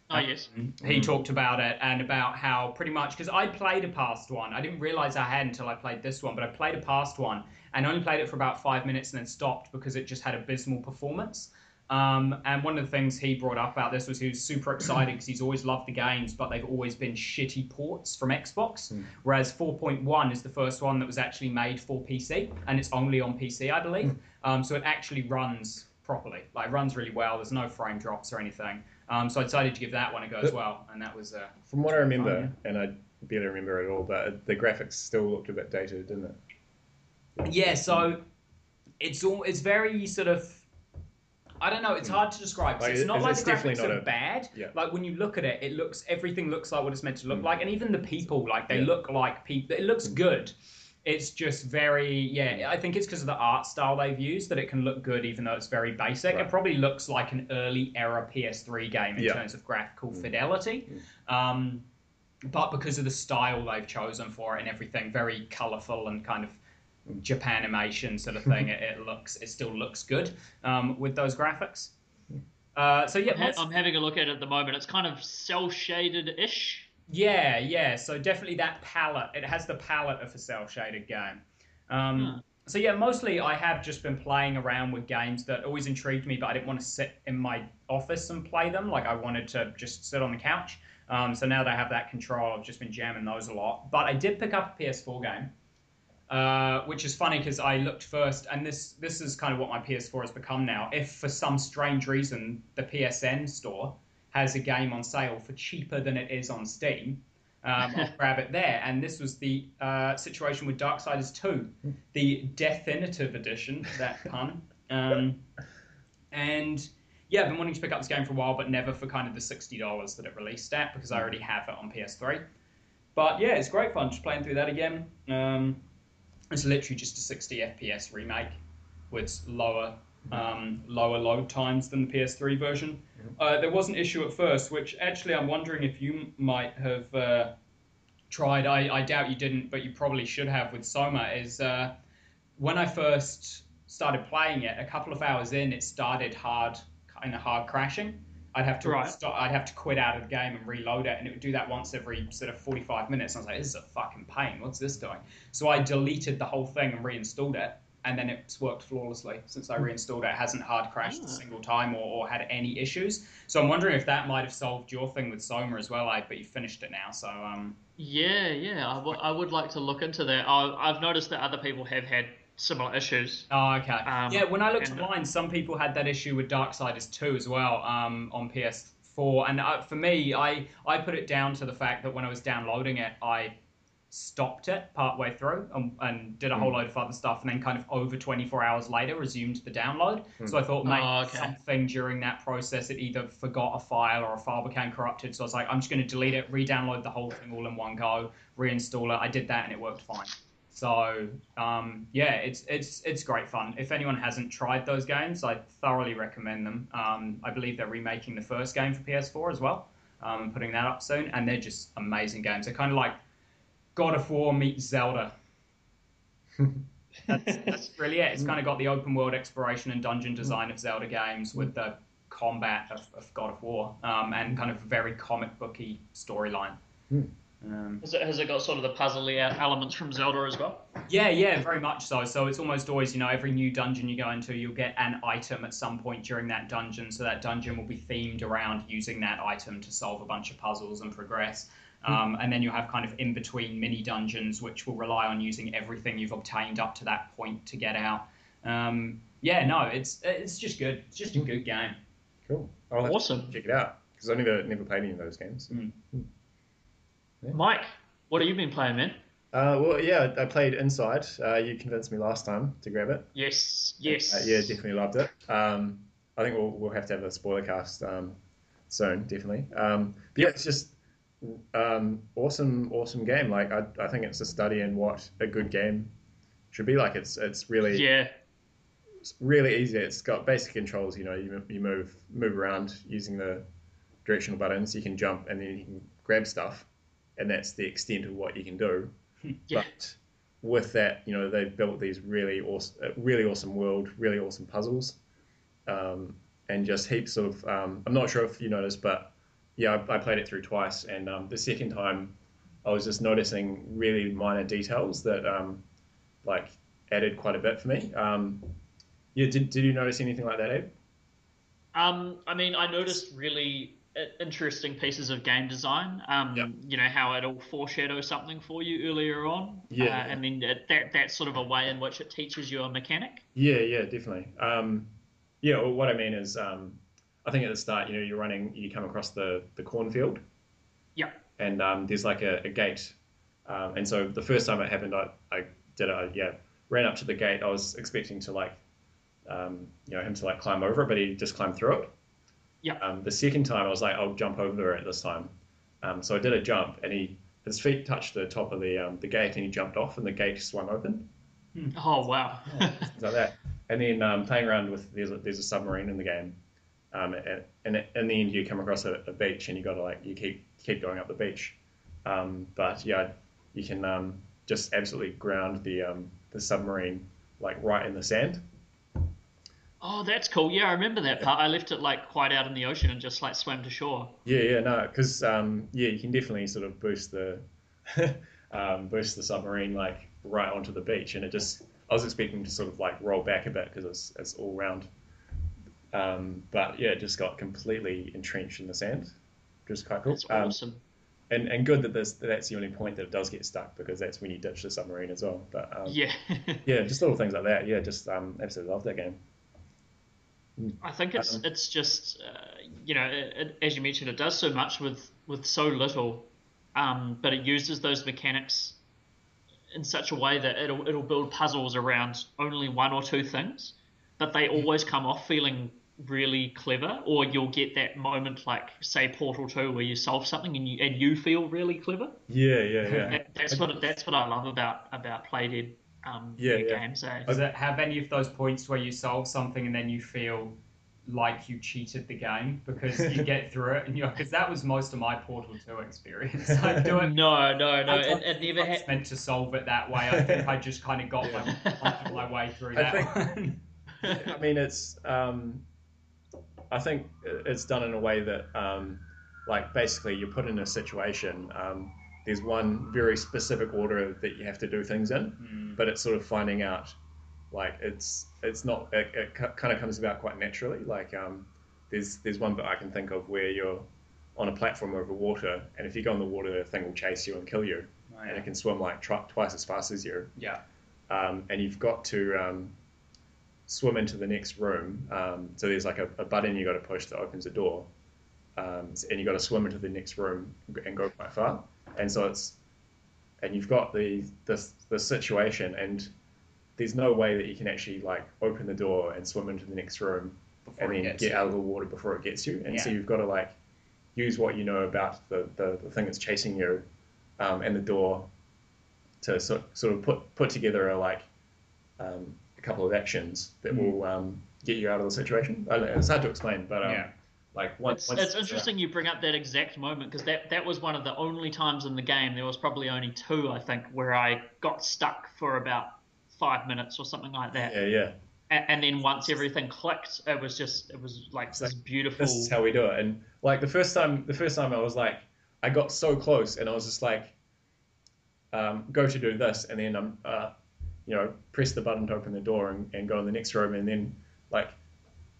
Oh yes. He mm. talked about it and about how pretty much because I played a past one. I didn't realize I had until I played this one, but I played a past one and only played it for about five minutes and then stopped because it just had abysmal performance. Um, and one of the things he brought up about this was he was super excited because he's always loved the games, but they've always been shitty ports from Xbox. Mm. Whereas 4.1 is the first one that was actually made for PC, and it's only on PC, I believe. Mm. Um, so it actually runs properly, like runs really well. There's no frame drops or anything. Um, so I decided to give that one a go as well, and that was. Uh, From what I remember, fun, yeah. and I barely remember it all, but the graphics still looked a bit dated, didn't it? Yeah, so it's all it's very sort of. I don't know. It's hard to describe. Like, it's not like the graphics are a, bad. Yeah. Like when you look at it, it looks everything looks like what it's meant to look mm. like, and even the people, like they yeah. look like people. It looks mm. good it's just very yeah i think it's because of the art style they've used that it can look good even though it's very basic right. it probably looks like an early era ps3 game in yeah. terms of graphical mm. fidelity mm. Um, but because of the style they've chosen for it and everything very colorful and kind of. Japan animation sort of thing it, it, looks it still looks good um, with those graphics uh, so yeah I'm, ha- I'm having a look at it at the moment it's kind of cell shaded ish yeah, yeah. So definitely that palette. It has the palette of a cell shaded game. Um, hmm. So yeah, mostly I have just been playing around with games that always intrigued me, but I didn't want to sit in my office and play them. Like I wanted to just sit on the couch. Um, so now that I have that control, I've just been jamming those a lot. But I did pick up a PS4 game, uh, which is funny because I looked first, and this this is kind of what my PS4 has become now. If for some strange reason the PSN store has a game on sale for cheaper than it is on Steam, um, I'll grab it there. And this was the uh, situation with Darksiders 2, the definitive edition, that pun. Um, and yeah, I've been wanting to pick up this game for a while, but never for kind of the $60 that it released at because I already have it on PS3. But yeah, it's great fun just playing through that again. Um, it's literally just a 60 FPS remake with lower um, lower load times than the PS3 version. Uh, there was an issue at first, which actually I'm wondering if you might have uh, tried. I, I, doubt you didn't, but you probably should have with Soma. Is uh, when I first started playing it, a couple of hours in, it started hard, kind of hard crashing. I'd have to right. start, I'd have to quit out of the game and reload it, and it would do that once every sort of 45 minutes. I was like, this is a fucking pain. What's this doing? So I deleted the whole thing and reinstalled it and then it's worked flawlessly since I hmm. reinstalled it. It hasn't hard crashed a ah. single time or, or, had any issues. So I'm wondering if that might have solved your thing with Soma as well. I but you finished it now, so um. Yeah, yeah, I, w- I would like to look into that. I, have noticed that other people have had similar issues. Oh, okay. Um, yeah, when I looked online, some people had that issue with Darksiders 2 as well um, on PS4, and uh, for me, I I put it down to the fact that when I was downloading it, I stopped it partway through and, and did a whole hmm. load of other stuff and then kind of over 24 hours later resumed the download mm. so i thought maybe oh, okay. something during that process it either forgot a file or a file became corrupted so i was like i'm just going to delete it re-download the whole thing all in one go reinstall it i did that and it worked fine so um, yeah it's it's it's great fun if anyone hasn't tried those games i thoroughly recommend them um, i believe they're remaking the first game for ps4 as well um, putting that up soon and they're just amazing games they're kind of like God of War meets Zelda. that's, that's really it. It's kind of got the open world exploration and dungeon design of Zelda games with the combat of, of God of War um, and kind of very comic booky storyline. Um, has, it, has it got sort of the puzzly elements from Zelda as well? Yeah, yeah, very much so. So it's almost always, you know, every new dungeon you go into, you'll get an item at some point during that dungeon. So that dungeon will be themed around using that item to solve a bunch of puzzles and progress. Um, and then you'll have kind of in between mini dungeons, which will rely on using everything you've obtained up to that point to get out. Um, yeah, no, it's it's just good. It's just a good game. Cool. I'll Awesome. check it out because I never never played any of those games. Mike, what have you been playing, man? Uh, well, yeah, I played Inside. Uh, you convinced me last time to grab it. Yes, yes. Uh, yeah, definitely loved it. Um, I think we'll, we'll have to have a spoiler cast um, soon, definitely. Um, but yeah, it's just um, awesome, awesome game. Like I, I think it's a study in what a good game should be like. It's it's really Yeah, it's really easy. It's got basic controls. You know, you, you move move around using the directional buttons. You can jump and then you can grab stuff, and that's the extent of what you can do. yeah. But with that, you know, they've built these really awesome, really awesome world, really awesome puzzles, um, and just heaps of. Um, I'm not sure if you noticed, but yeah, I, I played it through twice, and um, the second time, I was just noticing really minor details that um, like added quite a bit for me. Um, yeah, did, did you notice anything like that, Abe? Um, I mean, I noticed really uh, interesting pieces of game design. Um, Yep. you know how it'll foreshadow something for you earlier on. Yeah. Uh, and then that, that that's sort of a way in which it teaches you a mechanic. Yeah, yeah, definitely. Um, yeah, well, what I mean is, um, I think at the start, you know, you're running, you come across the the cornfield. Yeah. And um, there's like a, a gate, um, and so the first time it happened, I, I did it. I, yeah, ran up to the gate. I was expecting to like, um, you know, him to like climb over it, but he just climbed through it. Yeah. Um, the second time, I was like, I'll jump over it this time. Um, so I did a jump, and he his feet touched the top of the um, the gate, and he jumped off, and the gate swung open Oh wow. things like that. And then um, playing around with there's a, there's a submarine in the game, um, and, and in the end you come across a, a beach and you got to like you keep keep going up the beach, um, but yeah, you can um, just absolutely ground the um, the submarine like right in the sand. Oh, that's cool. Yeah, I remember that part. I left it like quite out in the ocean and just like swam to shore. Yeah, yeah, no, because um, yeah, you can definitely sort of boost the um, boost the submarine like right onto the beach, and it just I was expecting to sort of like roll back a bit because it's it's all round, um, but yeah, it just got completely entrenched in the sand, which is quite cool. That's Um, awesome. and and good that this that's the only point that it does get stuck because that's when you ditch the submarine as well. But um, yeah. yeah, just little things like that. Yeah, just um, absolutely love that game. I think it's Um, it's just uh, you know it, it, as you mentioned, it does so much with with so little, um, but it uses those mechanics in such a way that it'll it'll build puzzles around only one or two things, but they always come off feeling really clever. Or you'll get that moment like say Portal Two where you solve something and you and you feel really clever. Yeah, yeah, yeah. That, that's what that's what I love about about Playdead um, Yeah, yeah. games. Eh? Does it have any of those points where you solve something and then you feel like you cheated the game because you get through it and you're because that was most of my Portal 2 experience. I do it. No, no, no. I It, it never I had. meant to solve it that way. I think I just kind of got Yeah. my, my way through I that think- one. I mean, it's. Um, I think it's done in a way that, um, like, basically, you're put in a situation. Um, there's one very specific order that you have to do things in, Mm. but it's sort of finding out, like, it's it's not. It, it kind of comes about quite naturally. Like, um, there's there's one that I can think of where you're on a platform over water, and if you go in the water, the thing will chase you and kill you, Oh, and it can swim like twi- twice as fast as you yeah. um, and you've got to um, swim into the next room. Um, so there's like a, a button you got to push that opens a door, um, and you got to swim into the next room and go quite far. And so it's, and you've got the this the situation, and there's no way that you can actually like open the door and swim into the next room Before and then get you. out of the water before it gets you. And so you've got to like use what you know about the, the, the thing that's chasing you um, and the door to sort, sort of put put together a like um, a couple of actions that Mm. will um, get you out of the situation. I it's hard to explain, but um, Yeah. Like once, It's, it's interesting you bring up that exact moment because that, that was one of the only times in the game. There was probably only two, I think, where I got stuck for about five minutes or something like that. Yeah, yeah. A- And, then once everything clicked, it was just it was like It's this like, beautiful. This is how we do it. And like the first time, the first time I was like, I got so close, and I was just like, um, go to do this, and then I'm, uh, you know, press the button to open the door and, and go in the next room, and then like,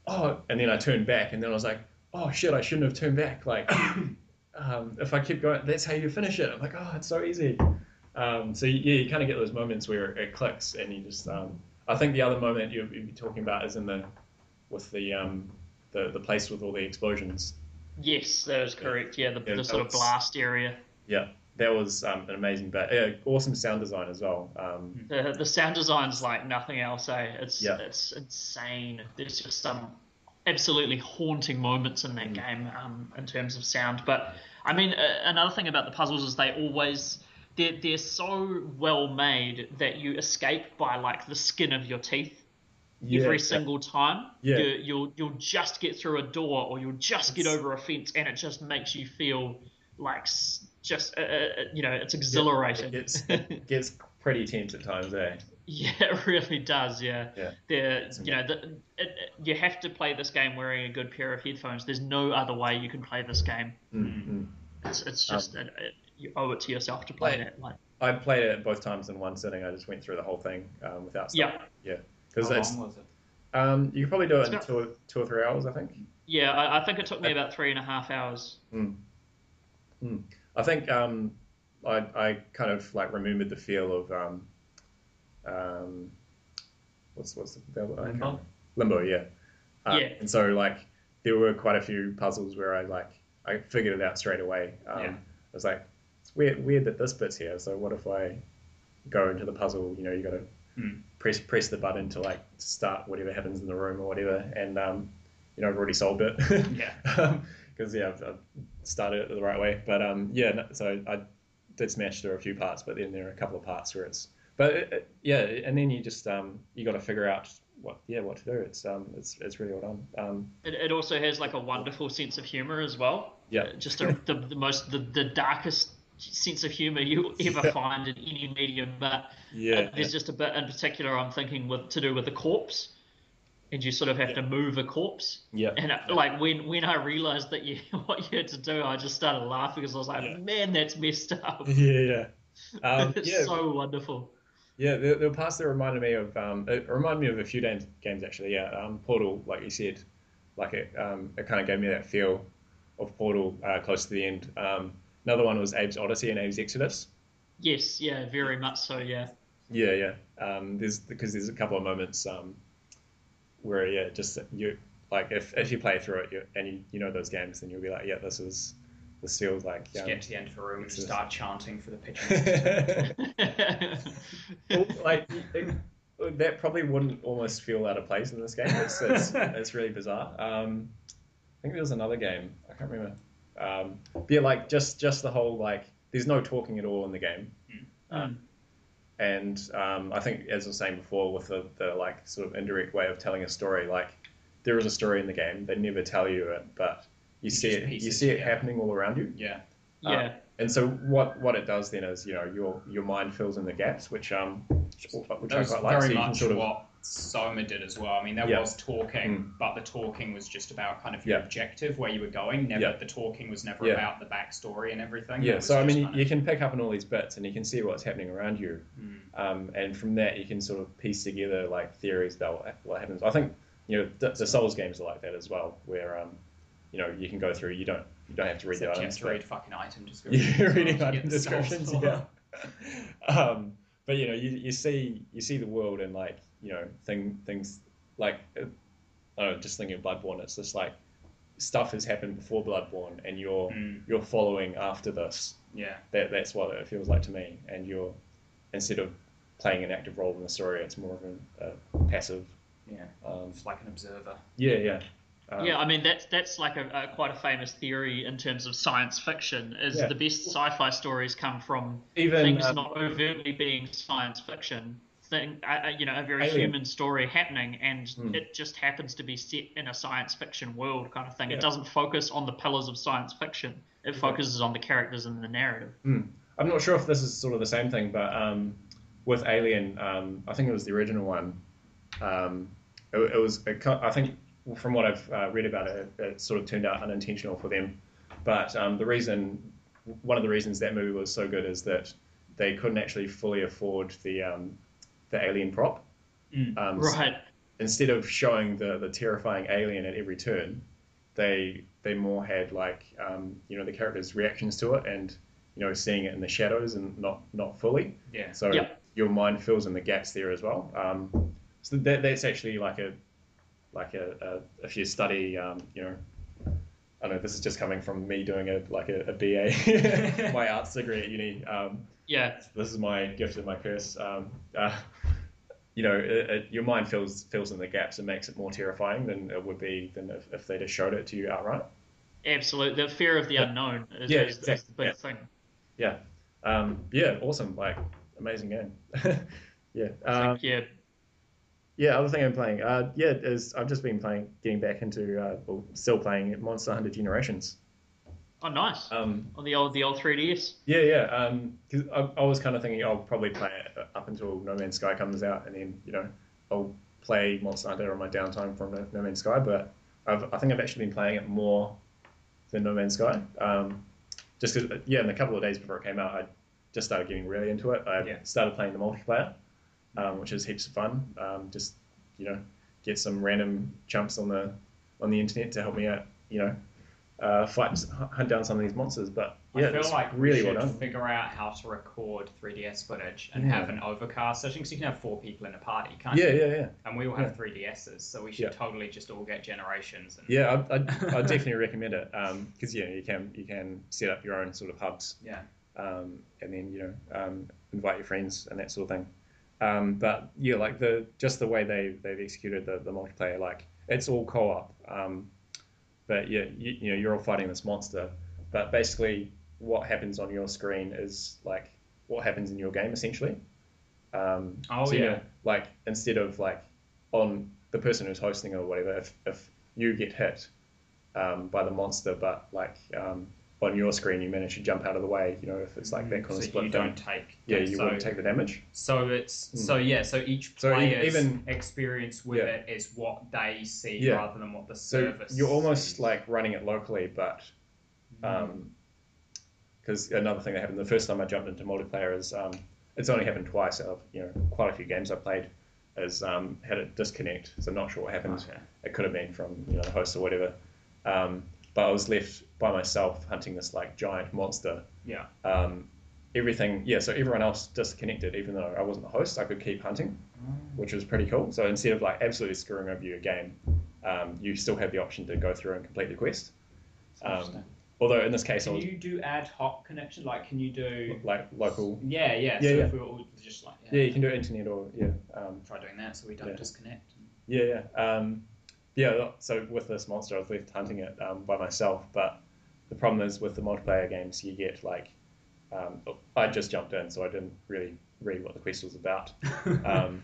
oh, and then I turned back, and then I was like, oh shit, I shouldn't have turned back. Like, um, if I keep going, that's how you finish it. I'm like, oh, it's so easy. Um, so yeah, you kind of get those moments where it clicks, and you just. Um, I think the other moment you you'd be talking about is in the with the um, the the place with all the explosions. Yes, that is correct. Yeah, the, Yeah, the sort of blast area. Yeah, that was um, an amazing bit. Yeah, awesome sound design as well. Um, The the sound design's like nothing else. Eh? It's Yeah. it's insane. There's just some absolutely haunting moments in Mm. that game um, in terms of sound. But I mean, uh, another thing about the puzzles is they always they're they're so well made that you escape by like the skin of your teeth yeah, every single time. Yeah. You, you'll you'll just get through a door or you'll just get It's- over a fence, and it just makes you feel like just uh, uh, you know it's exhilarating. It gets, it gets pretty tense at times, eh? Yeah, it really does. Yeah, Yeah. There, It's you know, the, it, it, you have to play this game wearing a good pair of headphones. There's no other way you can play this game. Mm-hmm. It's, it's just it, it, you owe it to yourself to play Like- it. Like, I played it both times in one sitting. I just went through the whole thing um, without stopping. yeah, because How it's long was it? um, you could probably do it It's in about- two, or- two or three hours, I think. yeah. I, I think it took me about three and a half hours. I think um, I, I kind of like remembered the feel of um, um, what's what's the, the Limbo? Limbo, yeah. Uh, Yeah. And so like there were quite a few puzzles where I like I figured it out straight away. Um, Yeah. I was like, it's weird weird that this bit's here. So what if I go into the puzzle? You know, you got to Hmm. press press the button to like start whatever happens in the room or whatever, and um, you know I've already solved it. Yeah. Because yeah, I've, I've started it the right way. But um, yeah, so I did smash through a few parts, but then there are a couple of parts where it's. But it, it- yeah, and then you just um, you got to figure out what yeah what to do. It's um it's it's really well done. Um, It, it also has like a wonderful sense of humor as well. Yeah. Uh, Just a, the, the most the, the darkest sense of humor you'll ever Yeah. find in any medium. But yeah, Uh, there's just a bit in particular I'm thinking with to do with the corpse, and you sort of have to move a corpse. yeah, And uh, like when when I realized that you what you had to do, I just started laughing because I was like, Yeah. man, that's messed up. yeah, yeah. Um, it's yeah, so wonderful. Yeah, there were parts that reminded me of um, it reminded me of a few games, games actually. Yeah, um, Portal, like you said, like it, um, it kind of gave me that feel of Portal uh, close to the end. Um, another one was Abe's Oddysee and Abe's Exoddus. Yes, yeah, very much so. Yeah, Yeah, yeah. Um, there's because there's a couple of moments um, where yeah, just you like if, if you play through it you, and you, you know those games, then you'll be like, yeah, this is this feels like Just um, get to the end of a room and just start chanting for the pigeons. Well, like it, that probably wouldn't almost feel out of place in this game. It's it's, it's really bizarre. Um, I think there was another game. I can't remember. Um, but yeah, like just just the whole like there's no talking at all in the game. Mm. And um, I think, as I was saying before, with the, the like sort of indirect way of telling a story, like there is a story in the game. They never tell you it, but you, You see it. piece You see it together. happening all around you. yeah. yeah, And so what what it does then is you know your your mind fills in the gaps, which um which, which That I was quite like. very So you can much sort of what Soma did as well. I mean, there Yeah. was talking, Mm. but the talking was just about kind of your Yeah. objective, where you were going. Never, Yeah. the talking was never Yeah. about the backstory and everything. Yeah. So I mean, kind you of- can pick up on all these bits, and you can see what's happening around you, Mm. um, and from that you can sort of piece together like theories about what, what happens. I think you know the, the Souls games are like that as well, where um you know you can go through. You don't you don't have to read Except the you have to read fucking item descriptions. well reading item descriptions. Yeah. um, but you know, you, you see you see the world and like you know thing things like uh, I don't know, just thinking of Bloodborne. It's just like stuff has happened before Bloodborne, and you're Mm. you're following after this. Yeah. That that's what it feels like to me. And you're instead of playing an active role in the story, it's more of a, a passive. Yeah. Um, It's like an observer. yeah, yeah. Um, yeah. I mean, that's that's like a, a quite a famous theory in terms of science fiction. Is Yeah. the best sci-fi stories come from Even things um, not overtly being science fiction. Thing, uh, you know, a very Alien. human story happening, and Hmm. it just happens to be set in a science fiction world, kind of thing. Yeah. It doesn't focus on the pillars of science fiction. It focuses on the characters and the narrative. I'm not sure if this is sort of the same thing, but um, with Alien, um, I think it was the original one. Um, it, it was, it, I think, from what I've uh, read about it, it, it sort of turned out unintentional for them. But um, the reason, one of the reasons that movie was so good is that they couldn't actually fully afford the um, the alien prop. Mm. Um, s- Right. instead of showing the, the terrifying alien at every turn, they they more had like um, you know the characters' reactions to it and you know seeing it in the shadows and not not fully. Yeah. So Yeah. your mind fills in the gaps there as well. Um, so that that's actually like a like a, a, a few study, um, you know. I know this is just coming from me doing a like a, a BA, my arts degree at uni. Um, Yeah. this is my gift and my curse. Um, uh, you know, it, it, your mind fills fills in the gaps and makes it more terrifying than it would be than if, if they just showed it to you outright. Absolutely. The fear of the unknown is, Yeah, is, is the big yeah. thing. Yeah, um, yeah, awesome, like amazing game. yeah, um, Like, yeah. Yeah. Other thing I'm playing, uh, yeah, is I've just been playing, getting back into, uh, well, still playing Monster Hunter Generations. Oh, nice. Um, On the old the old 3DS. Yeah, yeah. Um 'cause I, I was kind of thinking I'll probably play it up until No Man's Sky comes out, and then you know I'll play Monster Hunter on my downtime from No No Man's Sky. But I've, I think I've actually been playing it more than No Man's Sky. Um, just because, yeah, in the couple of days before it came out, I just started getting really into it. I Yeah. started playing the multiplayer, um, which is heaps of fun. Um, just you know, get some random chumps on the on the internet to help me out. You know, uh, fight hunt down some of these monsters. But yeah, I feel like really we well should done. figure out how to record 3DS footage and Yeah. have an overcast session because you can have four people in a party, can't you? Yeah, yeah, yeah. And we all have 3DSs, so we should Yeah. totally just all get generations. And, Yeah, I, I, I definitely recommend it because yeah, you can you can set up your own sort of hubs, Yeah. um, and then you know um, invite your friends and that sort of thing. Um, but yeah, like the just the way they they've executed the, the multiplayer, like it's all co-op. Um, but yeah, you, you know you're all fighting this monster, but basically what happens on your screen is like what happens in your game essentially. Um, Oh, so, you yeah. know, like instead of like on the person who's hosting or whatever, if, if you get hit um, by the monster, but like um, on your screen you manage to jump out of the way, you know, if it's like that kind Mm, so of split you thing, don't take. yeah, you so, won't take the damage. So it's Mm. so yeah. So each So e- even- experience with Yeah. it is what they see Yeah. rather than what the service. So you're almost sees. like running it locally, but Mm. because another thing that happened the first time I jumped into multiplayer is um, it's only happened twice out of you know quite a few games I played is um, had it disconnect. So I'm not sure what happened. Okay. It could have been from you know the host or whatever. Um, but I was left by myself hunting this like giant monster. Yeah. Um, everything, yeah. So everyone else disconnected, even though I wasn't the host. I could keep hunting, which was pretty cool. So instead of like absolutely screwing over your game, um, you still have the option to go through and complete the quest. Um, although in this case, I Can was you do ad hoc connections? Like, can you do? like local. Yeah, yeah. Yeah, so yeah. if we were all just like, Yeah, you can do internet or yeah. Um, try doing that so we don't Yeah. disconnect. Yeah, yeah. Um, yeah, so with this monster, I was left hunting it um, by myself. But the problem is with the multiplayer games, you get like, um, I just jumped in, so I didn't really read what the quest was about. Um,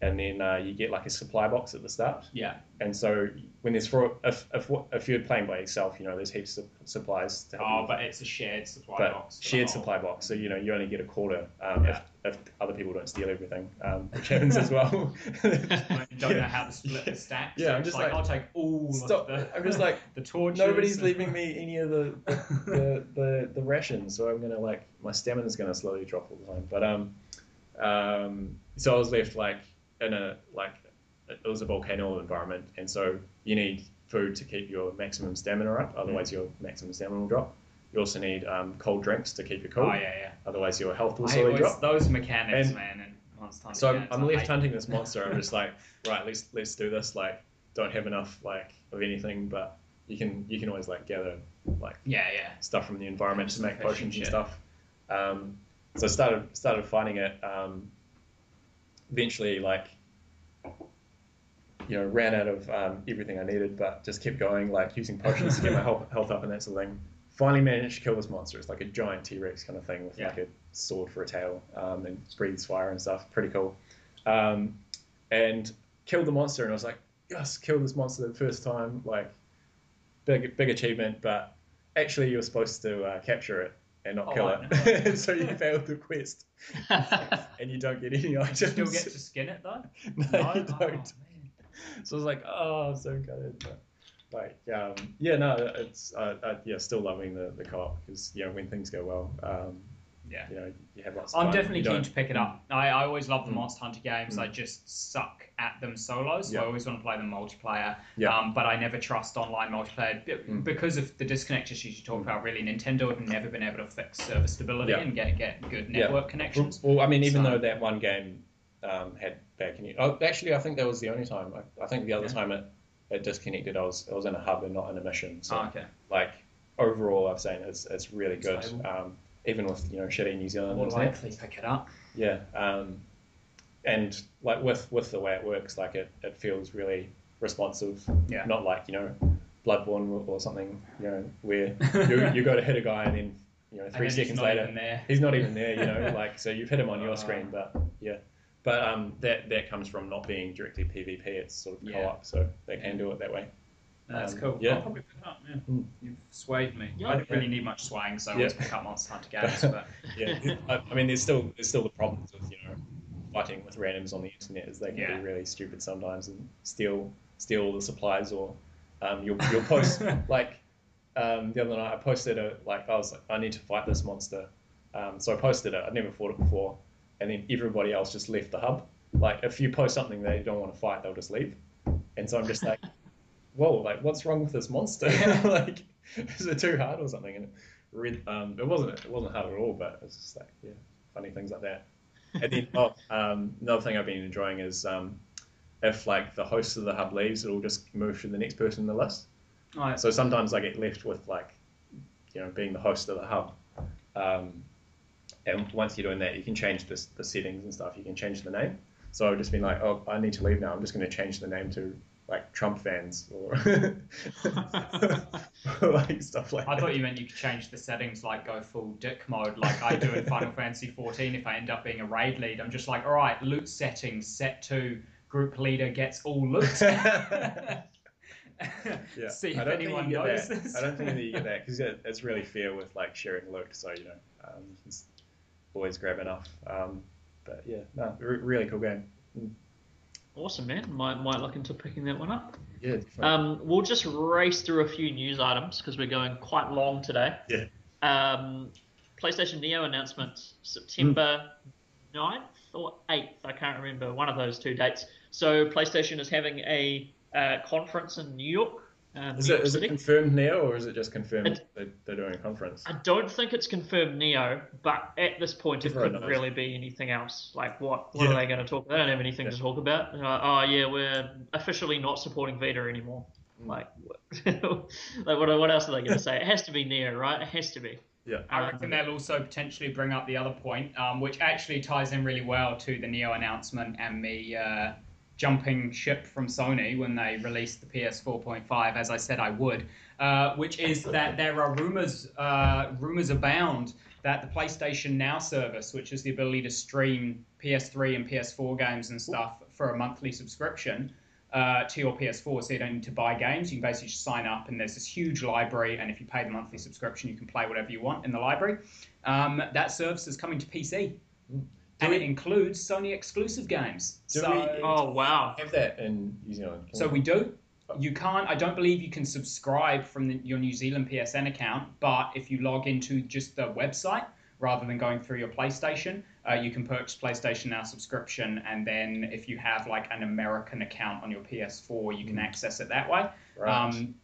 and then uh, you get like a supply box at the start. yeah. And so when there's for if if if you're playing by yourself, you know there's heaps of supplies to help Oh, but it's a shared supply but box. shared supply box, so you know you only get a quarter um, Yeah. if, if other people don't steal everything, um, which happens as well. You don't know how to split the stacks. Yeah, so I'm just like, like, I'll take all stop. of the. I'm just like, the torches. Nobody's leaving me any of the the, the, the rations, so I'm gonna like my stamina's gonna slowly drop all the time. But um, um, so I was left like in a like it was a volcano environment, and so you need food to keep your maximum stamina up. Otherwise, your maximum stamina will drop. You also need um, cold drinks to keep you cool. Oh yeah, yeah. Otherwise, your health will slowly drop. those mechanics, And- man, and Monster So I'm, I'm left hunting this monster. I'm just like, right, let's let's do this. Like, don't have enough like of anything, but you can you can always like gather like Yeah, yeah. stuff from the environment to make potions and shit. stuff. Um, so I started started finding it. Um, eventually, like you know, ran out of um, everything I needed, but just kept going, like using potions to get my health, health up and that sort of thing. Finally managed to kill this monster. It's like a giant T Rex kind of thing with Yeah. like a sword for a tail um, and breathes fire and stuff. Pretty cool. Um, and killed the monster, and I was like, yes, killed this monster the first time. Like, big big achievement, but actually you were supposed to uh, capture it and not Oh, kill I it. so you failed the quest, and you don't get any items. Still get to skin it though. no, you Oh, don't. man. So I was like, oh, I'm so gutted. But, like, um, yeah, no, it's uh, uh, yeah, still loving the, the co-op because you know when things go well, um, Yeah. you know you have lots. I'm fun. definitely keen to pick it up. I, I always love the Mm. Monster Hunter games. I just suck at them solo, so. I always want to play them multiplayer. Yeah. Um, but I never trust online multiplayer B- Mm. because of the disconnect issues you talk about. Really, Nintendo have never been able to fix server stability and get get good network connections. Well, I mean, even So- though that one game um, had bad connection, oh, actually, I think that was the only time. I, I think the other Yeah. time it it disconnected. I was I was in a hub and not in a mission. So Oh, okay. like overall, I've seen it's it's really good. Um, even with you know shitty New Zealand More internet. likely pick it up. Yeah, um, and like with with the way it works, like it, it feels really responsive. Yeah. Not like you know, Bloodborne or something. You know, where you, you go to hit a guy and then you know three he's seconds later there. he's not even there. You know, like so you've hit him on your Uh. screen, but yeah. But um, that that comes from not being directly PvP. It's sort of Yeah. co-op, so they can do it that way. That's Um, cool. yeah. I'll probably pick it up. Yeah. Mm. You've swayed me. Yeah. I don't really need much swaying, so I always Yeah. pick up Monster Hunter games. But Yeah, I, I mean, there's still there's still the problems with you know fighting with randoms on the internet, is they can Yeah. be really stupid sometimes and steal steal all the supplies or um, you'll you'll post like um, the other night I posted a like I was like I need to fight this monster, um, so I posted it. I'd never fought it before, and then everybody else just left the hub. Like if you post something they don't want to fight, they'll just leave, and so I'm just like, whoa, like what's wrong with this monster? like is it too hard or something? And it, read, um, it wasn't it wasn't hard at all, but it's just like yeah, funny things like that. And then oh, um, another thing I've been enjoying is um, if like the host of the hub leaves, it'll just move to the next person in the list. Right. So sometimes I get left with like, you know, being the host of the hub. Um, and once you're doing that, you can change this, the settings and stuff. You can change the name. So I've just been like, oh, I need to leave now. I'm just going to change the name to like Trump fans or like stuff like I that. thought you meant you could change the settings, like go full dick mode, like I do in Final Fantasy 14. If I end up being a raid lead, I'm just like, all right, loot settings set to group leader gets all loot. yeah. See I if don't think anyone knows that. this. I don't think that you get that because it's really fair with like sharing loot. So you know, um, you can s- always grab enough. Um, but yeah, no, re- really cool game. Awesome, man. Might might look into picking that one up. Yeah. Um, we'll just race through a few news items because we're going quite long today. Yeah. Um, PlayStation Neo announcement September 9th or 8th. I can't remember one of those two dates. So PlayStation is having a uh, conference in New York. Um, Is New it, York is it City. confirmed Neo or is it just confirmed It- that they're doing a conference? I don't think it's confirmed Neo, but at this point it Everyone could knows. really be anything else. Like what? What Yeah. are they going to talk? About? They don't have anything to talk about. They're like, oh yeah, we're officially not supporting Vita anymore. Mm. Like, what, like what, what else are they going to say? It has to be Neo, right? It has to be. Yeah. I reckon they'll also potentially bring up the other point, um, which actually ties in really well to the Neo announcement and me uh, jumping ship from Sony when they released the PS4.5, as I said I would, uh, which is that there are rumors, uh, rumors abound that the PlayStation Now service, which is the ability to stream PS3 and PS4 games and stuff for a monthly subscription, uh, to your PS4, so you don't need to buy games. You can basically just sign up, and there's this huge library. And if you pay the monthly subscription, you can play whatever you want in the library. Um, that service is coming to PC, and it includes Sony exclusive games. Do so, we- Oh wow. Have that in New Zealand. Can so we do. You can't. I don't believe you can subscribe from the, your New Zealand PSN account, but if you log into just the website rather than going through your PlayStation, uh, you can purchase PlayStation Now subscription, and then if you have like an American account on your PS4, you can access it that way. Right. Um,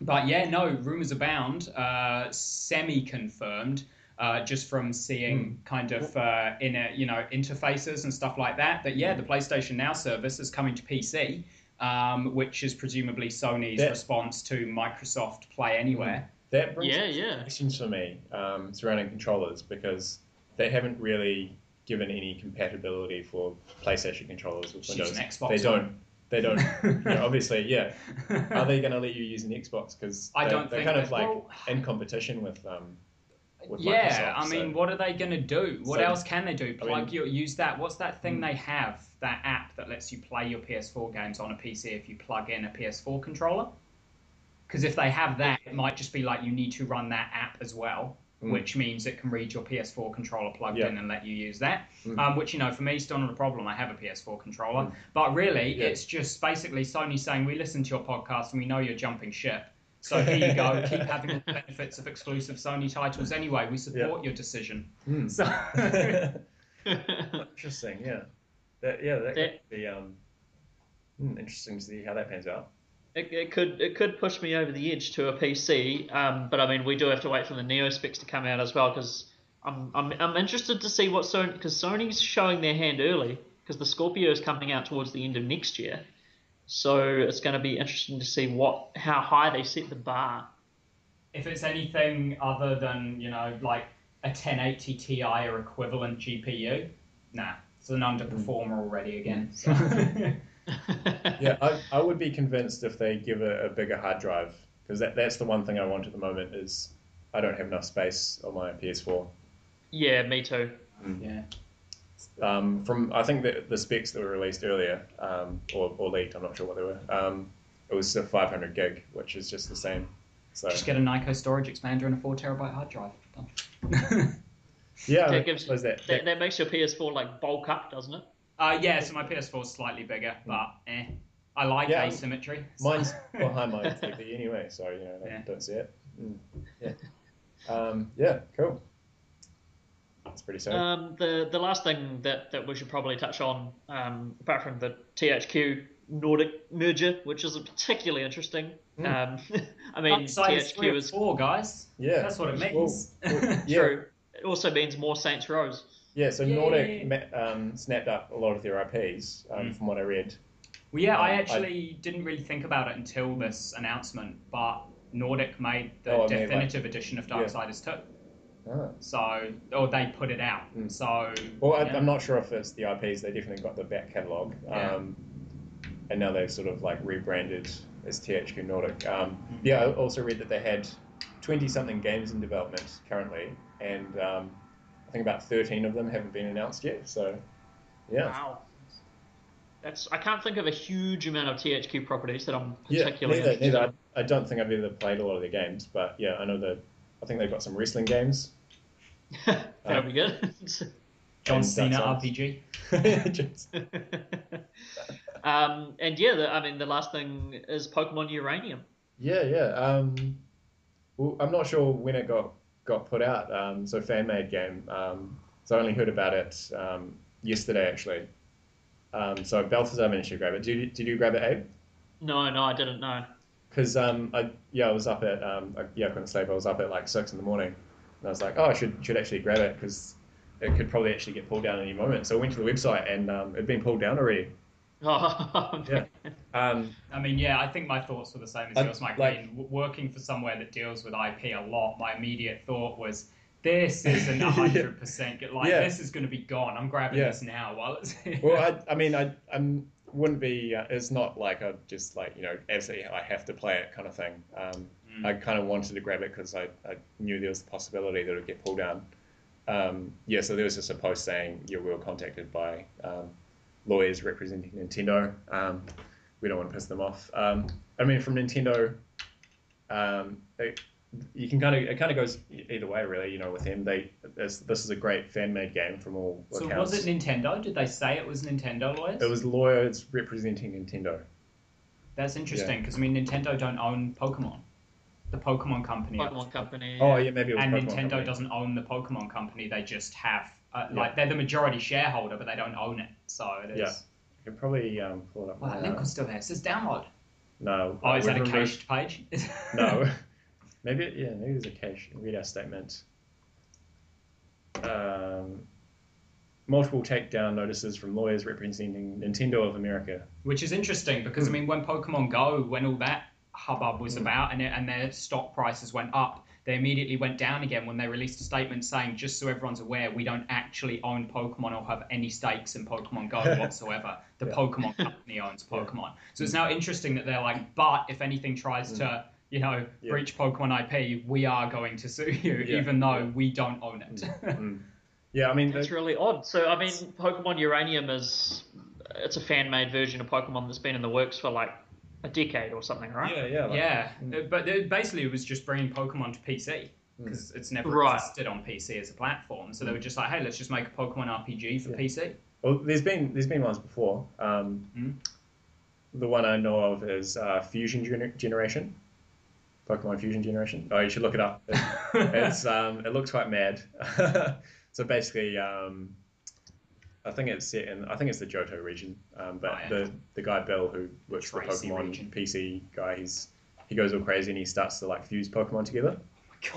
but yeah, no, rumors abound, uh, semi-confirmed, uh, just from seeing kind of uh, in a, you know interfaces and stuff like that. That yeah, the PlayStation Now service is coming to PC, um, which is presumably Sony's Yeah. response to Microsoft Play Anywhere. that brings Yeah, up yeah. questions for me um, surrounding controllers because they haven't really given any compatibility for PlayStation controllers with Windows. an Xbox they one. don't. They don't. yeah, obviously, yeah. Are they going to let you use an Xbox? Because I don't they're think kind of like well- in competition with um, with yeah, Microsoft, I mean, so- what are they going to do? What So- else can they do? I Plug mean- your use that. What's that thing Hmm. they have? That app that lets you play your PS4 games on a PC if you plug in a PS4 controller. Because if they have that, it might just be like you need to run that app as well, Mm. which means it can read your PS4 controller plugged Yeah. in and let you use that. Mm. Um, which you know, for me, still not a problem. I have a PS4 controller, Mm. but really, Yeah. it's just basically Sony saying we listen to your podcast and we know you're jumping ship. So here you go. Keep having all the benefits of exclusive Sony titles anyway. We support your decision. Hmm. So interesting. Yeah. That, yeah, that, That- could be um, hmm, interesting to see how that pans out. It, it could it could push me over the edge to a PC, um, but I mean we do have to wait for the Neo specs to come out as well because I'm, I'm I'm interested to see what Sony because Sony's showing their hand early because the Scorpio is coming out towards the end of next year, So it's going to be interesting to see what how high they set the bar. If it's anything other than you know like a 1080 Ti or equivalent GPU, nah, it's an hmm. underperformer already again. Hmm. So. yeah, I, I would be convinced if they give a, a bigger hard drive because that, that's the one thing I want at the moment is I don't have enough space on my PS4. Yeah, me too. yeah. Um, from I think the, the specs that were released earlier um, or, or leaked, I'm not sure what they were. Um, it was a 500 gig, which is just the same. So Just get a Nyko storage expander and a four terabyte hard drive. Done. yeah, That gives suppose that, that, that makes your PS4 like bulk up, doesn't it? uh, yeah, so my PS4 is slightly bigger, but eh. I like Yeah. asymmetry. so- Mine's behind my TV anyway, so you know, Yeah. don't see it. Mm. Yeah. Um, yeah, cool. That's pretty sad. Um, the the last thing that, that we should probably touch on, um, apart from the THQ Nordic merger, which isn't particularly interesting. Hmm. Um, I mean, Upside THQ or is four, guys. yeah, That's what it means. well, yeah, true. It also means more Saints Rows. yeah. So Yay. Nordic ma- um, snapped up a lot of their IPs, um, Mm. from what I read. Well, yeah, I Um, I- actually didn't really think about it until this announcement, but Nordic made the Oh, I mean, like- definitive edition of yeah. Darksiders 2. Ah. So, or they put it out. Mm. So, Well, I, yeah. I'm not sure if it's the IPs. They definitely got the back catalogue, Yeah. um, and now they've sort of like rebranded as THQ Nordic. Um, Mhm. Yeah, I also read that they had 20 something games in development currently, and um, I think about 13 of them haven't been announced yet. So, yeah, Wow. That's I can't think of a huge amount of THQ properties that I'm particularly yeah. Neither, interested neither. I, I don't think I've ever played a lot of their games, but yeah, I know that. I think they've got some wrestling games. In. That'll be good. John and Cena RPG. Um, and yeah, the, I mean, the last thing is Pokemon Uranium. Yeah, yeah. Um, well, I'm not sure when it got got put out. Um, so fan made game. Um, so I only heard about it um, yesterday actually. Um, so Balthazar managed to grab it. Did you, did you grab it, Abe? No, no, I didn't know. Because um, I yeah I was up at um, I, yeah I couldn't sleep. I was up at like six in the morning, and I was like, oh, I should should actually grab it because it could probably actually get pulled down any moment. So I went to the website and um, it'd been pulled down already. Oh, Yeah. Um, I mean, yeah, I think my thoughts were the same as I- yours, Mike. like- I mean, working for somewhere that deals with IP a lot, my immediate thought was, this isn't 100% good. Like, Yeah. this is going to be gone. I'm grabbing Yeah. this now while it's here. well, I, I mean, I I'm, wouldn't be. Uh, it's not like I just like you know absolutely I have to play it kind of thing. Um, Mm. I kind of wanted to grab it because I, I knew there was the possibility that it would get pulled down. Um, yeah, so there was just a post saying yeah, we were contacted by um, lawyers representing Nintendo. Um, we don't want to piss them off. Um, I mean, from Nintendo, um, it, you can kind of it kind of goes either way, really. You know, with them, they this, this is a great fan made game from all So accounts. was it Nintendo? Did they say it was Nintendo lawyers? It was lawyers representing Nintendo. That's interesting because I mean Nintendo don't own Pokemon. The Pokemon company. Pokemon Company. Oh yeah, maybe it was and Pokemon Nintendo Company. doesn't own the Pokemon company. They just have uh, Yeah. like they're the majority shareholder, but they don't own it. So it is. Yeah. You can probably um, pull it up. Well, that link was still there. It says download. No. Oh, is that a removed- cached page? No. maybe yeah, maybe there's a cache. Read our statement. Um, multiple takedown notices from lawyers representing Nintendo of America. Which is interesting because I mean, when Pokemon Go, when all that hubbub was Mm. about, and it, and their stock prices went up, they immediately went down again when they released a statement saying, just so everyone's aware, we don't actually own Pokemon or have any stakes in Pokemon Go whatsoever. The Yeah. Pokemon company owns Yeah. Pokemon. So it's now interesting that they're like, but if anything tries to, you know, Yeah. breach Pokemon IP, we are going to sue you, Yeah. even though Yeah. we don't own it. Mm. Yeah, I mean, That's the- really odd. So, I mean, Pokemon Uranium is it's a fan made version of Pokemon that's been in the works for like a decade or something, right? yeah, yeah, like- Yeah, Mm. but it- basically it was just bringing Pokemon to PC Mm. because it's never Right. existed on PC as a platform. So they were just like, hey, let's just make a Pokemon RPG for Yeah. PC. Well, there's been there's been ones before. Um, Mm. The one I know of is uh, Fusion Gener- Generation, Pokemon Fusion Generation. Oh, you should look it up. It, it's um, it looks quite mad. so basically, um, I think it's set in I think it's the Johto region. Um, but Oh, yeah. the the guy Bill who works for Pokemon region. PC guy, he's he goes all crazy and he starts to like fuse Pokemon together.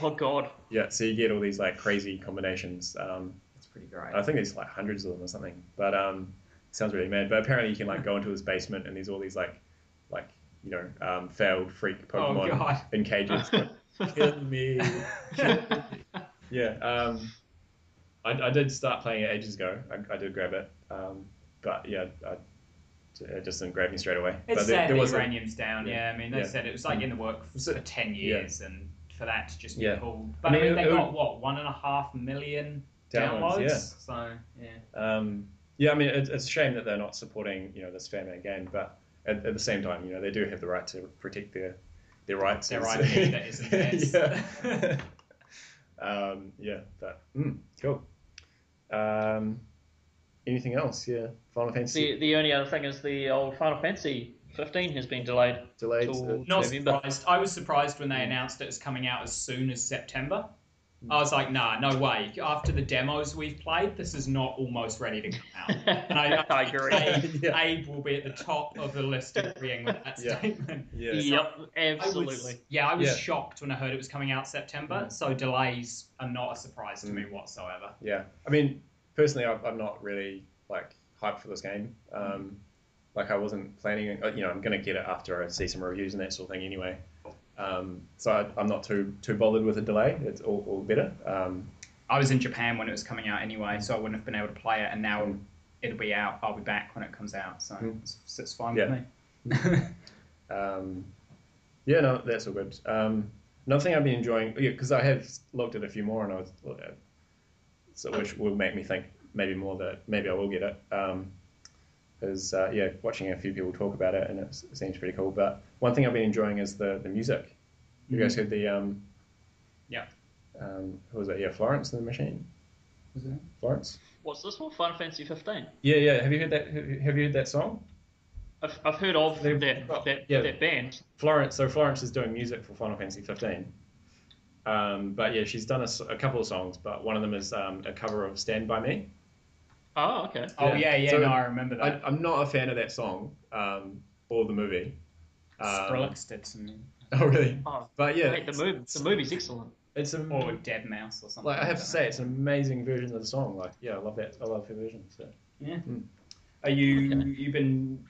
Oh God. Yeah, so you get all these like crazy combinations. Um, That's pretty great. I think there's like hundreds of them or something. But um, sounds really mad. But apparently you can like go into his basement and there's all these like like you know um, failed freak Oh, Pokemon God. in cages. Kill me. Kill me. Yeah. Um, I, I did start playing it ages ago. I, I did grab it, um, but yeah, I, it just didn't grab me straight away. It's but sad there that was a- uranium's down. yeah, Yeah, I mean they yeah. said it was like in the work for, So- for ten years, and for that to just Yeah. be pulled. But I mean, they got what one and a half million Downloads, downloads. yeah. So yeah. Um, yeah, I mean, it, it's a shame that they're not supporting, you know, this fan made game, but at, at the same time, you know, they do have the right to protect their their rights. Their IP that isn't theirs. yeah. um, yeah, but mm, cool. Um, anything else? Yeah, Final Fantasy the the only other thing is the old Final Fantasy 15 has been delayed. delayed. till- uh, Not November. surprised. I was surprised when they announced it was coming out as soon as September. Mm. I was like, nah, no way. After the demos we've played, this is not almost ready to come out. And I, I agree. Abe, Yeah. Abe will be at the top of the list agreeing with that Yeah. statement. yeah. Yep, I was- absolutely. yeah, I was Yeah. shocked when I heard it was coming out September. Mm. So delays are not a surprise to Mm. me whatsoever. Yeah, I mean, personally, I'm I'm not really like hyped for this game. Um, like I wasn't planning, uh, you know, I'm gonna get it after I see some reviews and that sort of thing anyway. Um, so I, I'm not too too bothered with a delay. It's all, all better. Um, I was in Japan when it was coming out anyway, so I wouldn't have been able to play it. And now Mm. it'll be out. I'll be back when it comes out. So Mm. it's, it's fine Yeah. with me. um, yeah, no, that's all good. Um, another thing I've been enjoying, yeah, because I have looked at a few more and I was, uh, so which will make me think maybe more that maybe I will get it. Um, is uh, yeah, watching a few people talk about it and it seems pretty cool. But one thing I've been enjoying is the the music. You guys heard the um, Yeah. um, who was it? Yeah, Florence and the Machine. Was it? Florence. What's this one? Final Fantasy 15. Yeah, yeah. Have you heard that? Have you heard that song? I've, I've heard of They've- that oh, that, yeah. that band. Florence. So Florence is doing music for Final Fantasy 15. Um, but yeah, she's done a, a, couple of songs, but one of them is um, a cover of "Stand by Me." Oh, okay. Oh Yeah. yeah, yeah. So no, I remember that. I'm not a fan of that song um, or the movie. Um, Skrillex did some, Oh really? Oh, But yeah, wait, the movie the movie's excellent. It's a or deadmau5 or something. like I have to don't say it's an amazing version of the song. Like yeah, I love that. I love her version. So. Yeah. Mm. Are you Okay. you been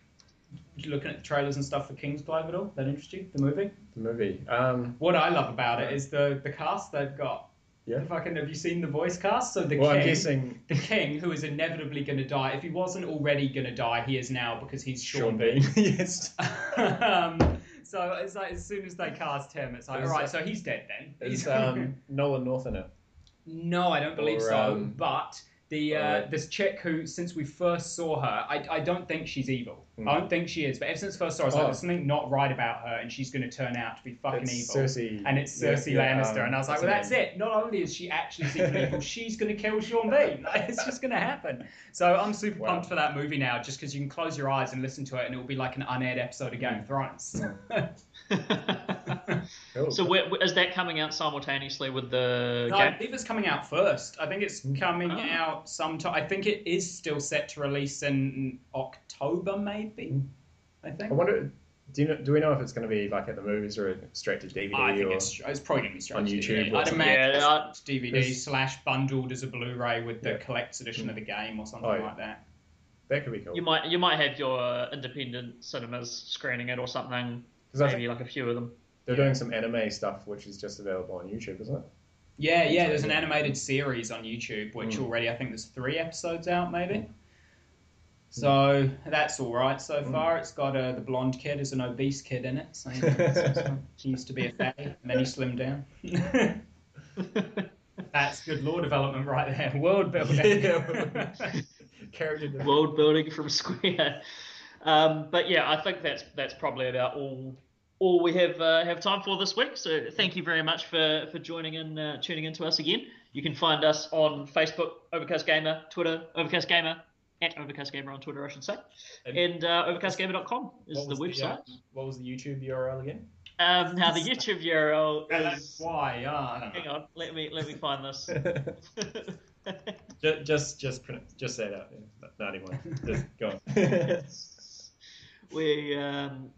looking at the trailers and stuff for King's Kingsglaive at all? That interest you? The movie? The movie. Um, What I love about it is the the cast they've got. Yeah. Fucking have you seen the voice cast? So the well, king, I'm guessing the king who is inevitably going to die. If he wasn't already going to die, he is now because he's Sean Sean Bean. yes. um, so it's like as soon as they cast him, it's like, Is- all right, so he's dead then. Is um, Nolan North in it? no, I don't believe or, so. um, but the uh, alright. this chick who, since we first saw her, I, I don't think she's evil. Hmm. I don't think she is. But ever since first saw her, I was like, Oh. there's something not right about her, and she's going to turn out to be fucking It's evil. Cersei. and it's Yeah, Cersei yeah, Lannister, um, and I was like, well, that's name? it. Not only is she actually secretly evil, she's going to kill Sean Bean. Like, it's just going to happen. So I'm super Wow. pumped for that movie now, just because you can close your eyes and listen to it, and it will be like an unaired episode of Game of Thrones. Cool. so where, is that coming out simultaneously with the No, I game? believe it's coming out first. I think it's coming Oh. out sometime. I think it is still set to release in October, maybe. I think. I wonder. Do you know, do we know if it's going to be like at the movies or straight to DVD I think or? it's, it's probably going to be straight on to YouTube DVD. I'd imagine Yeah, I- it's DVD There's- slash bundled as a Blu-ray with the Yeah. collector's edition of the game or something Oh, yeah. like that. That could be cool. You might you might have your uh, independent cinemas screening it or something. Because I Maybe think like a few of them. They're doing some anime stuff, which is just available on YouTube, isn't it? Yeah, yeah. There's an animated series on YouTube, which Mm. already I think there's three episodes out, maybe. So that's all right so Mm. far. It's got uh, the blonde kid as an obese kid in it. So, you know, it's- it's fun. he used to be a fatty, and then he slimmed down. that's good lore development right there. World building. Yeah. Character. World building from Square. Um, but yeah, I think that's that's probably about all all we have uh, have time for this week. So thank you very much for for joining in, uh, tuning in to us again. You can find us on Facebook, Overcast Gamer, Twitter, Overcast Gamer, at Overcast Gamer on Twitter, I should say, And and uh, overcastgamer.com is the website. uh, what was the YouTube URL again? Um, now the YouTube URL is. why. I. Hang on, let me let me find this. just, just, just, print- just say that. Yeah. Not anyone. Just go on. we um,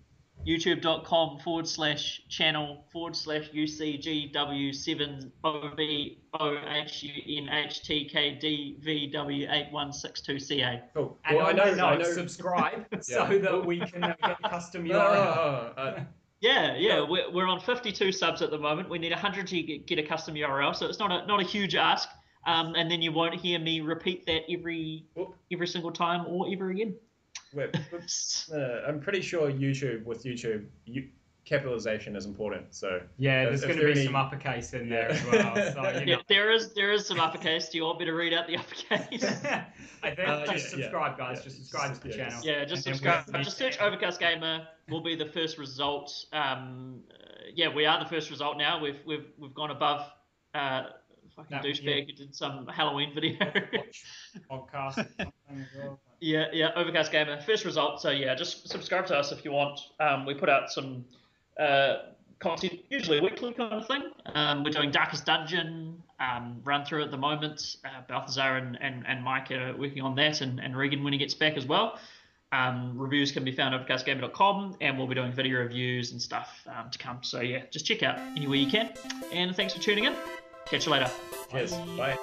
youtube.com forward slash channel forward slash UCGW7OBOHUNHTKDVW8162CA. Cool. And Well, I know, that I know. subscribe so Yeah. that we can uh, get custom No, no, URL. no, no, uh, Yeah, yeah, we're, we're on 52 subs at the moment. We need 100 to get, get a custom URL, so it's not a not a huge ask. Um, and then you won't hear me repeat that every every single time or ever again. We're- we're- uh, I'm pretty sure YouTube with YouTube, you, capitalization is important. So Yeah, there's going to be any- some uppercase in there as well. So, you Yeah, there is there is some uppercase. Do you want me to read out the uppercase? I think Uh, just yeah, subscribe, yeah, guys. yeah, just subscribe to the yeah, channel. Yeah, just And subscribe. we'll- Just search Overcast Gamer. Will be the first result. Um, uh, yeah, we are the first result now. We've we've we've gone above. Uh, fucking That- douchebag yeah. who did some Halloween video. Podcast yeah, yeah, Overcast Gamer first result. So yeah, just subscribe to us if you want. Um, we put out some uh, content usually weekly kind of thing. Um, we're doing Darkest Dungeon um, run through at the moment. Uh, Balthazar and, and, and Mike are working on that, and, and Regan when he gets back as well. Um, reviews can be found at overcastgamer.com, and we'll be doing video reviews and stuff um, to come. So yeah, just check out anywhere you can. And thanks for tuning in. Catch you later. cheers. Bye.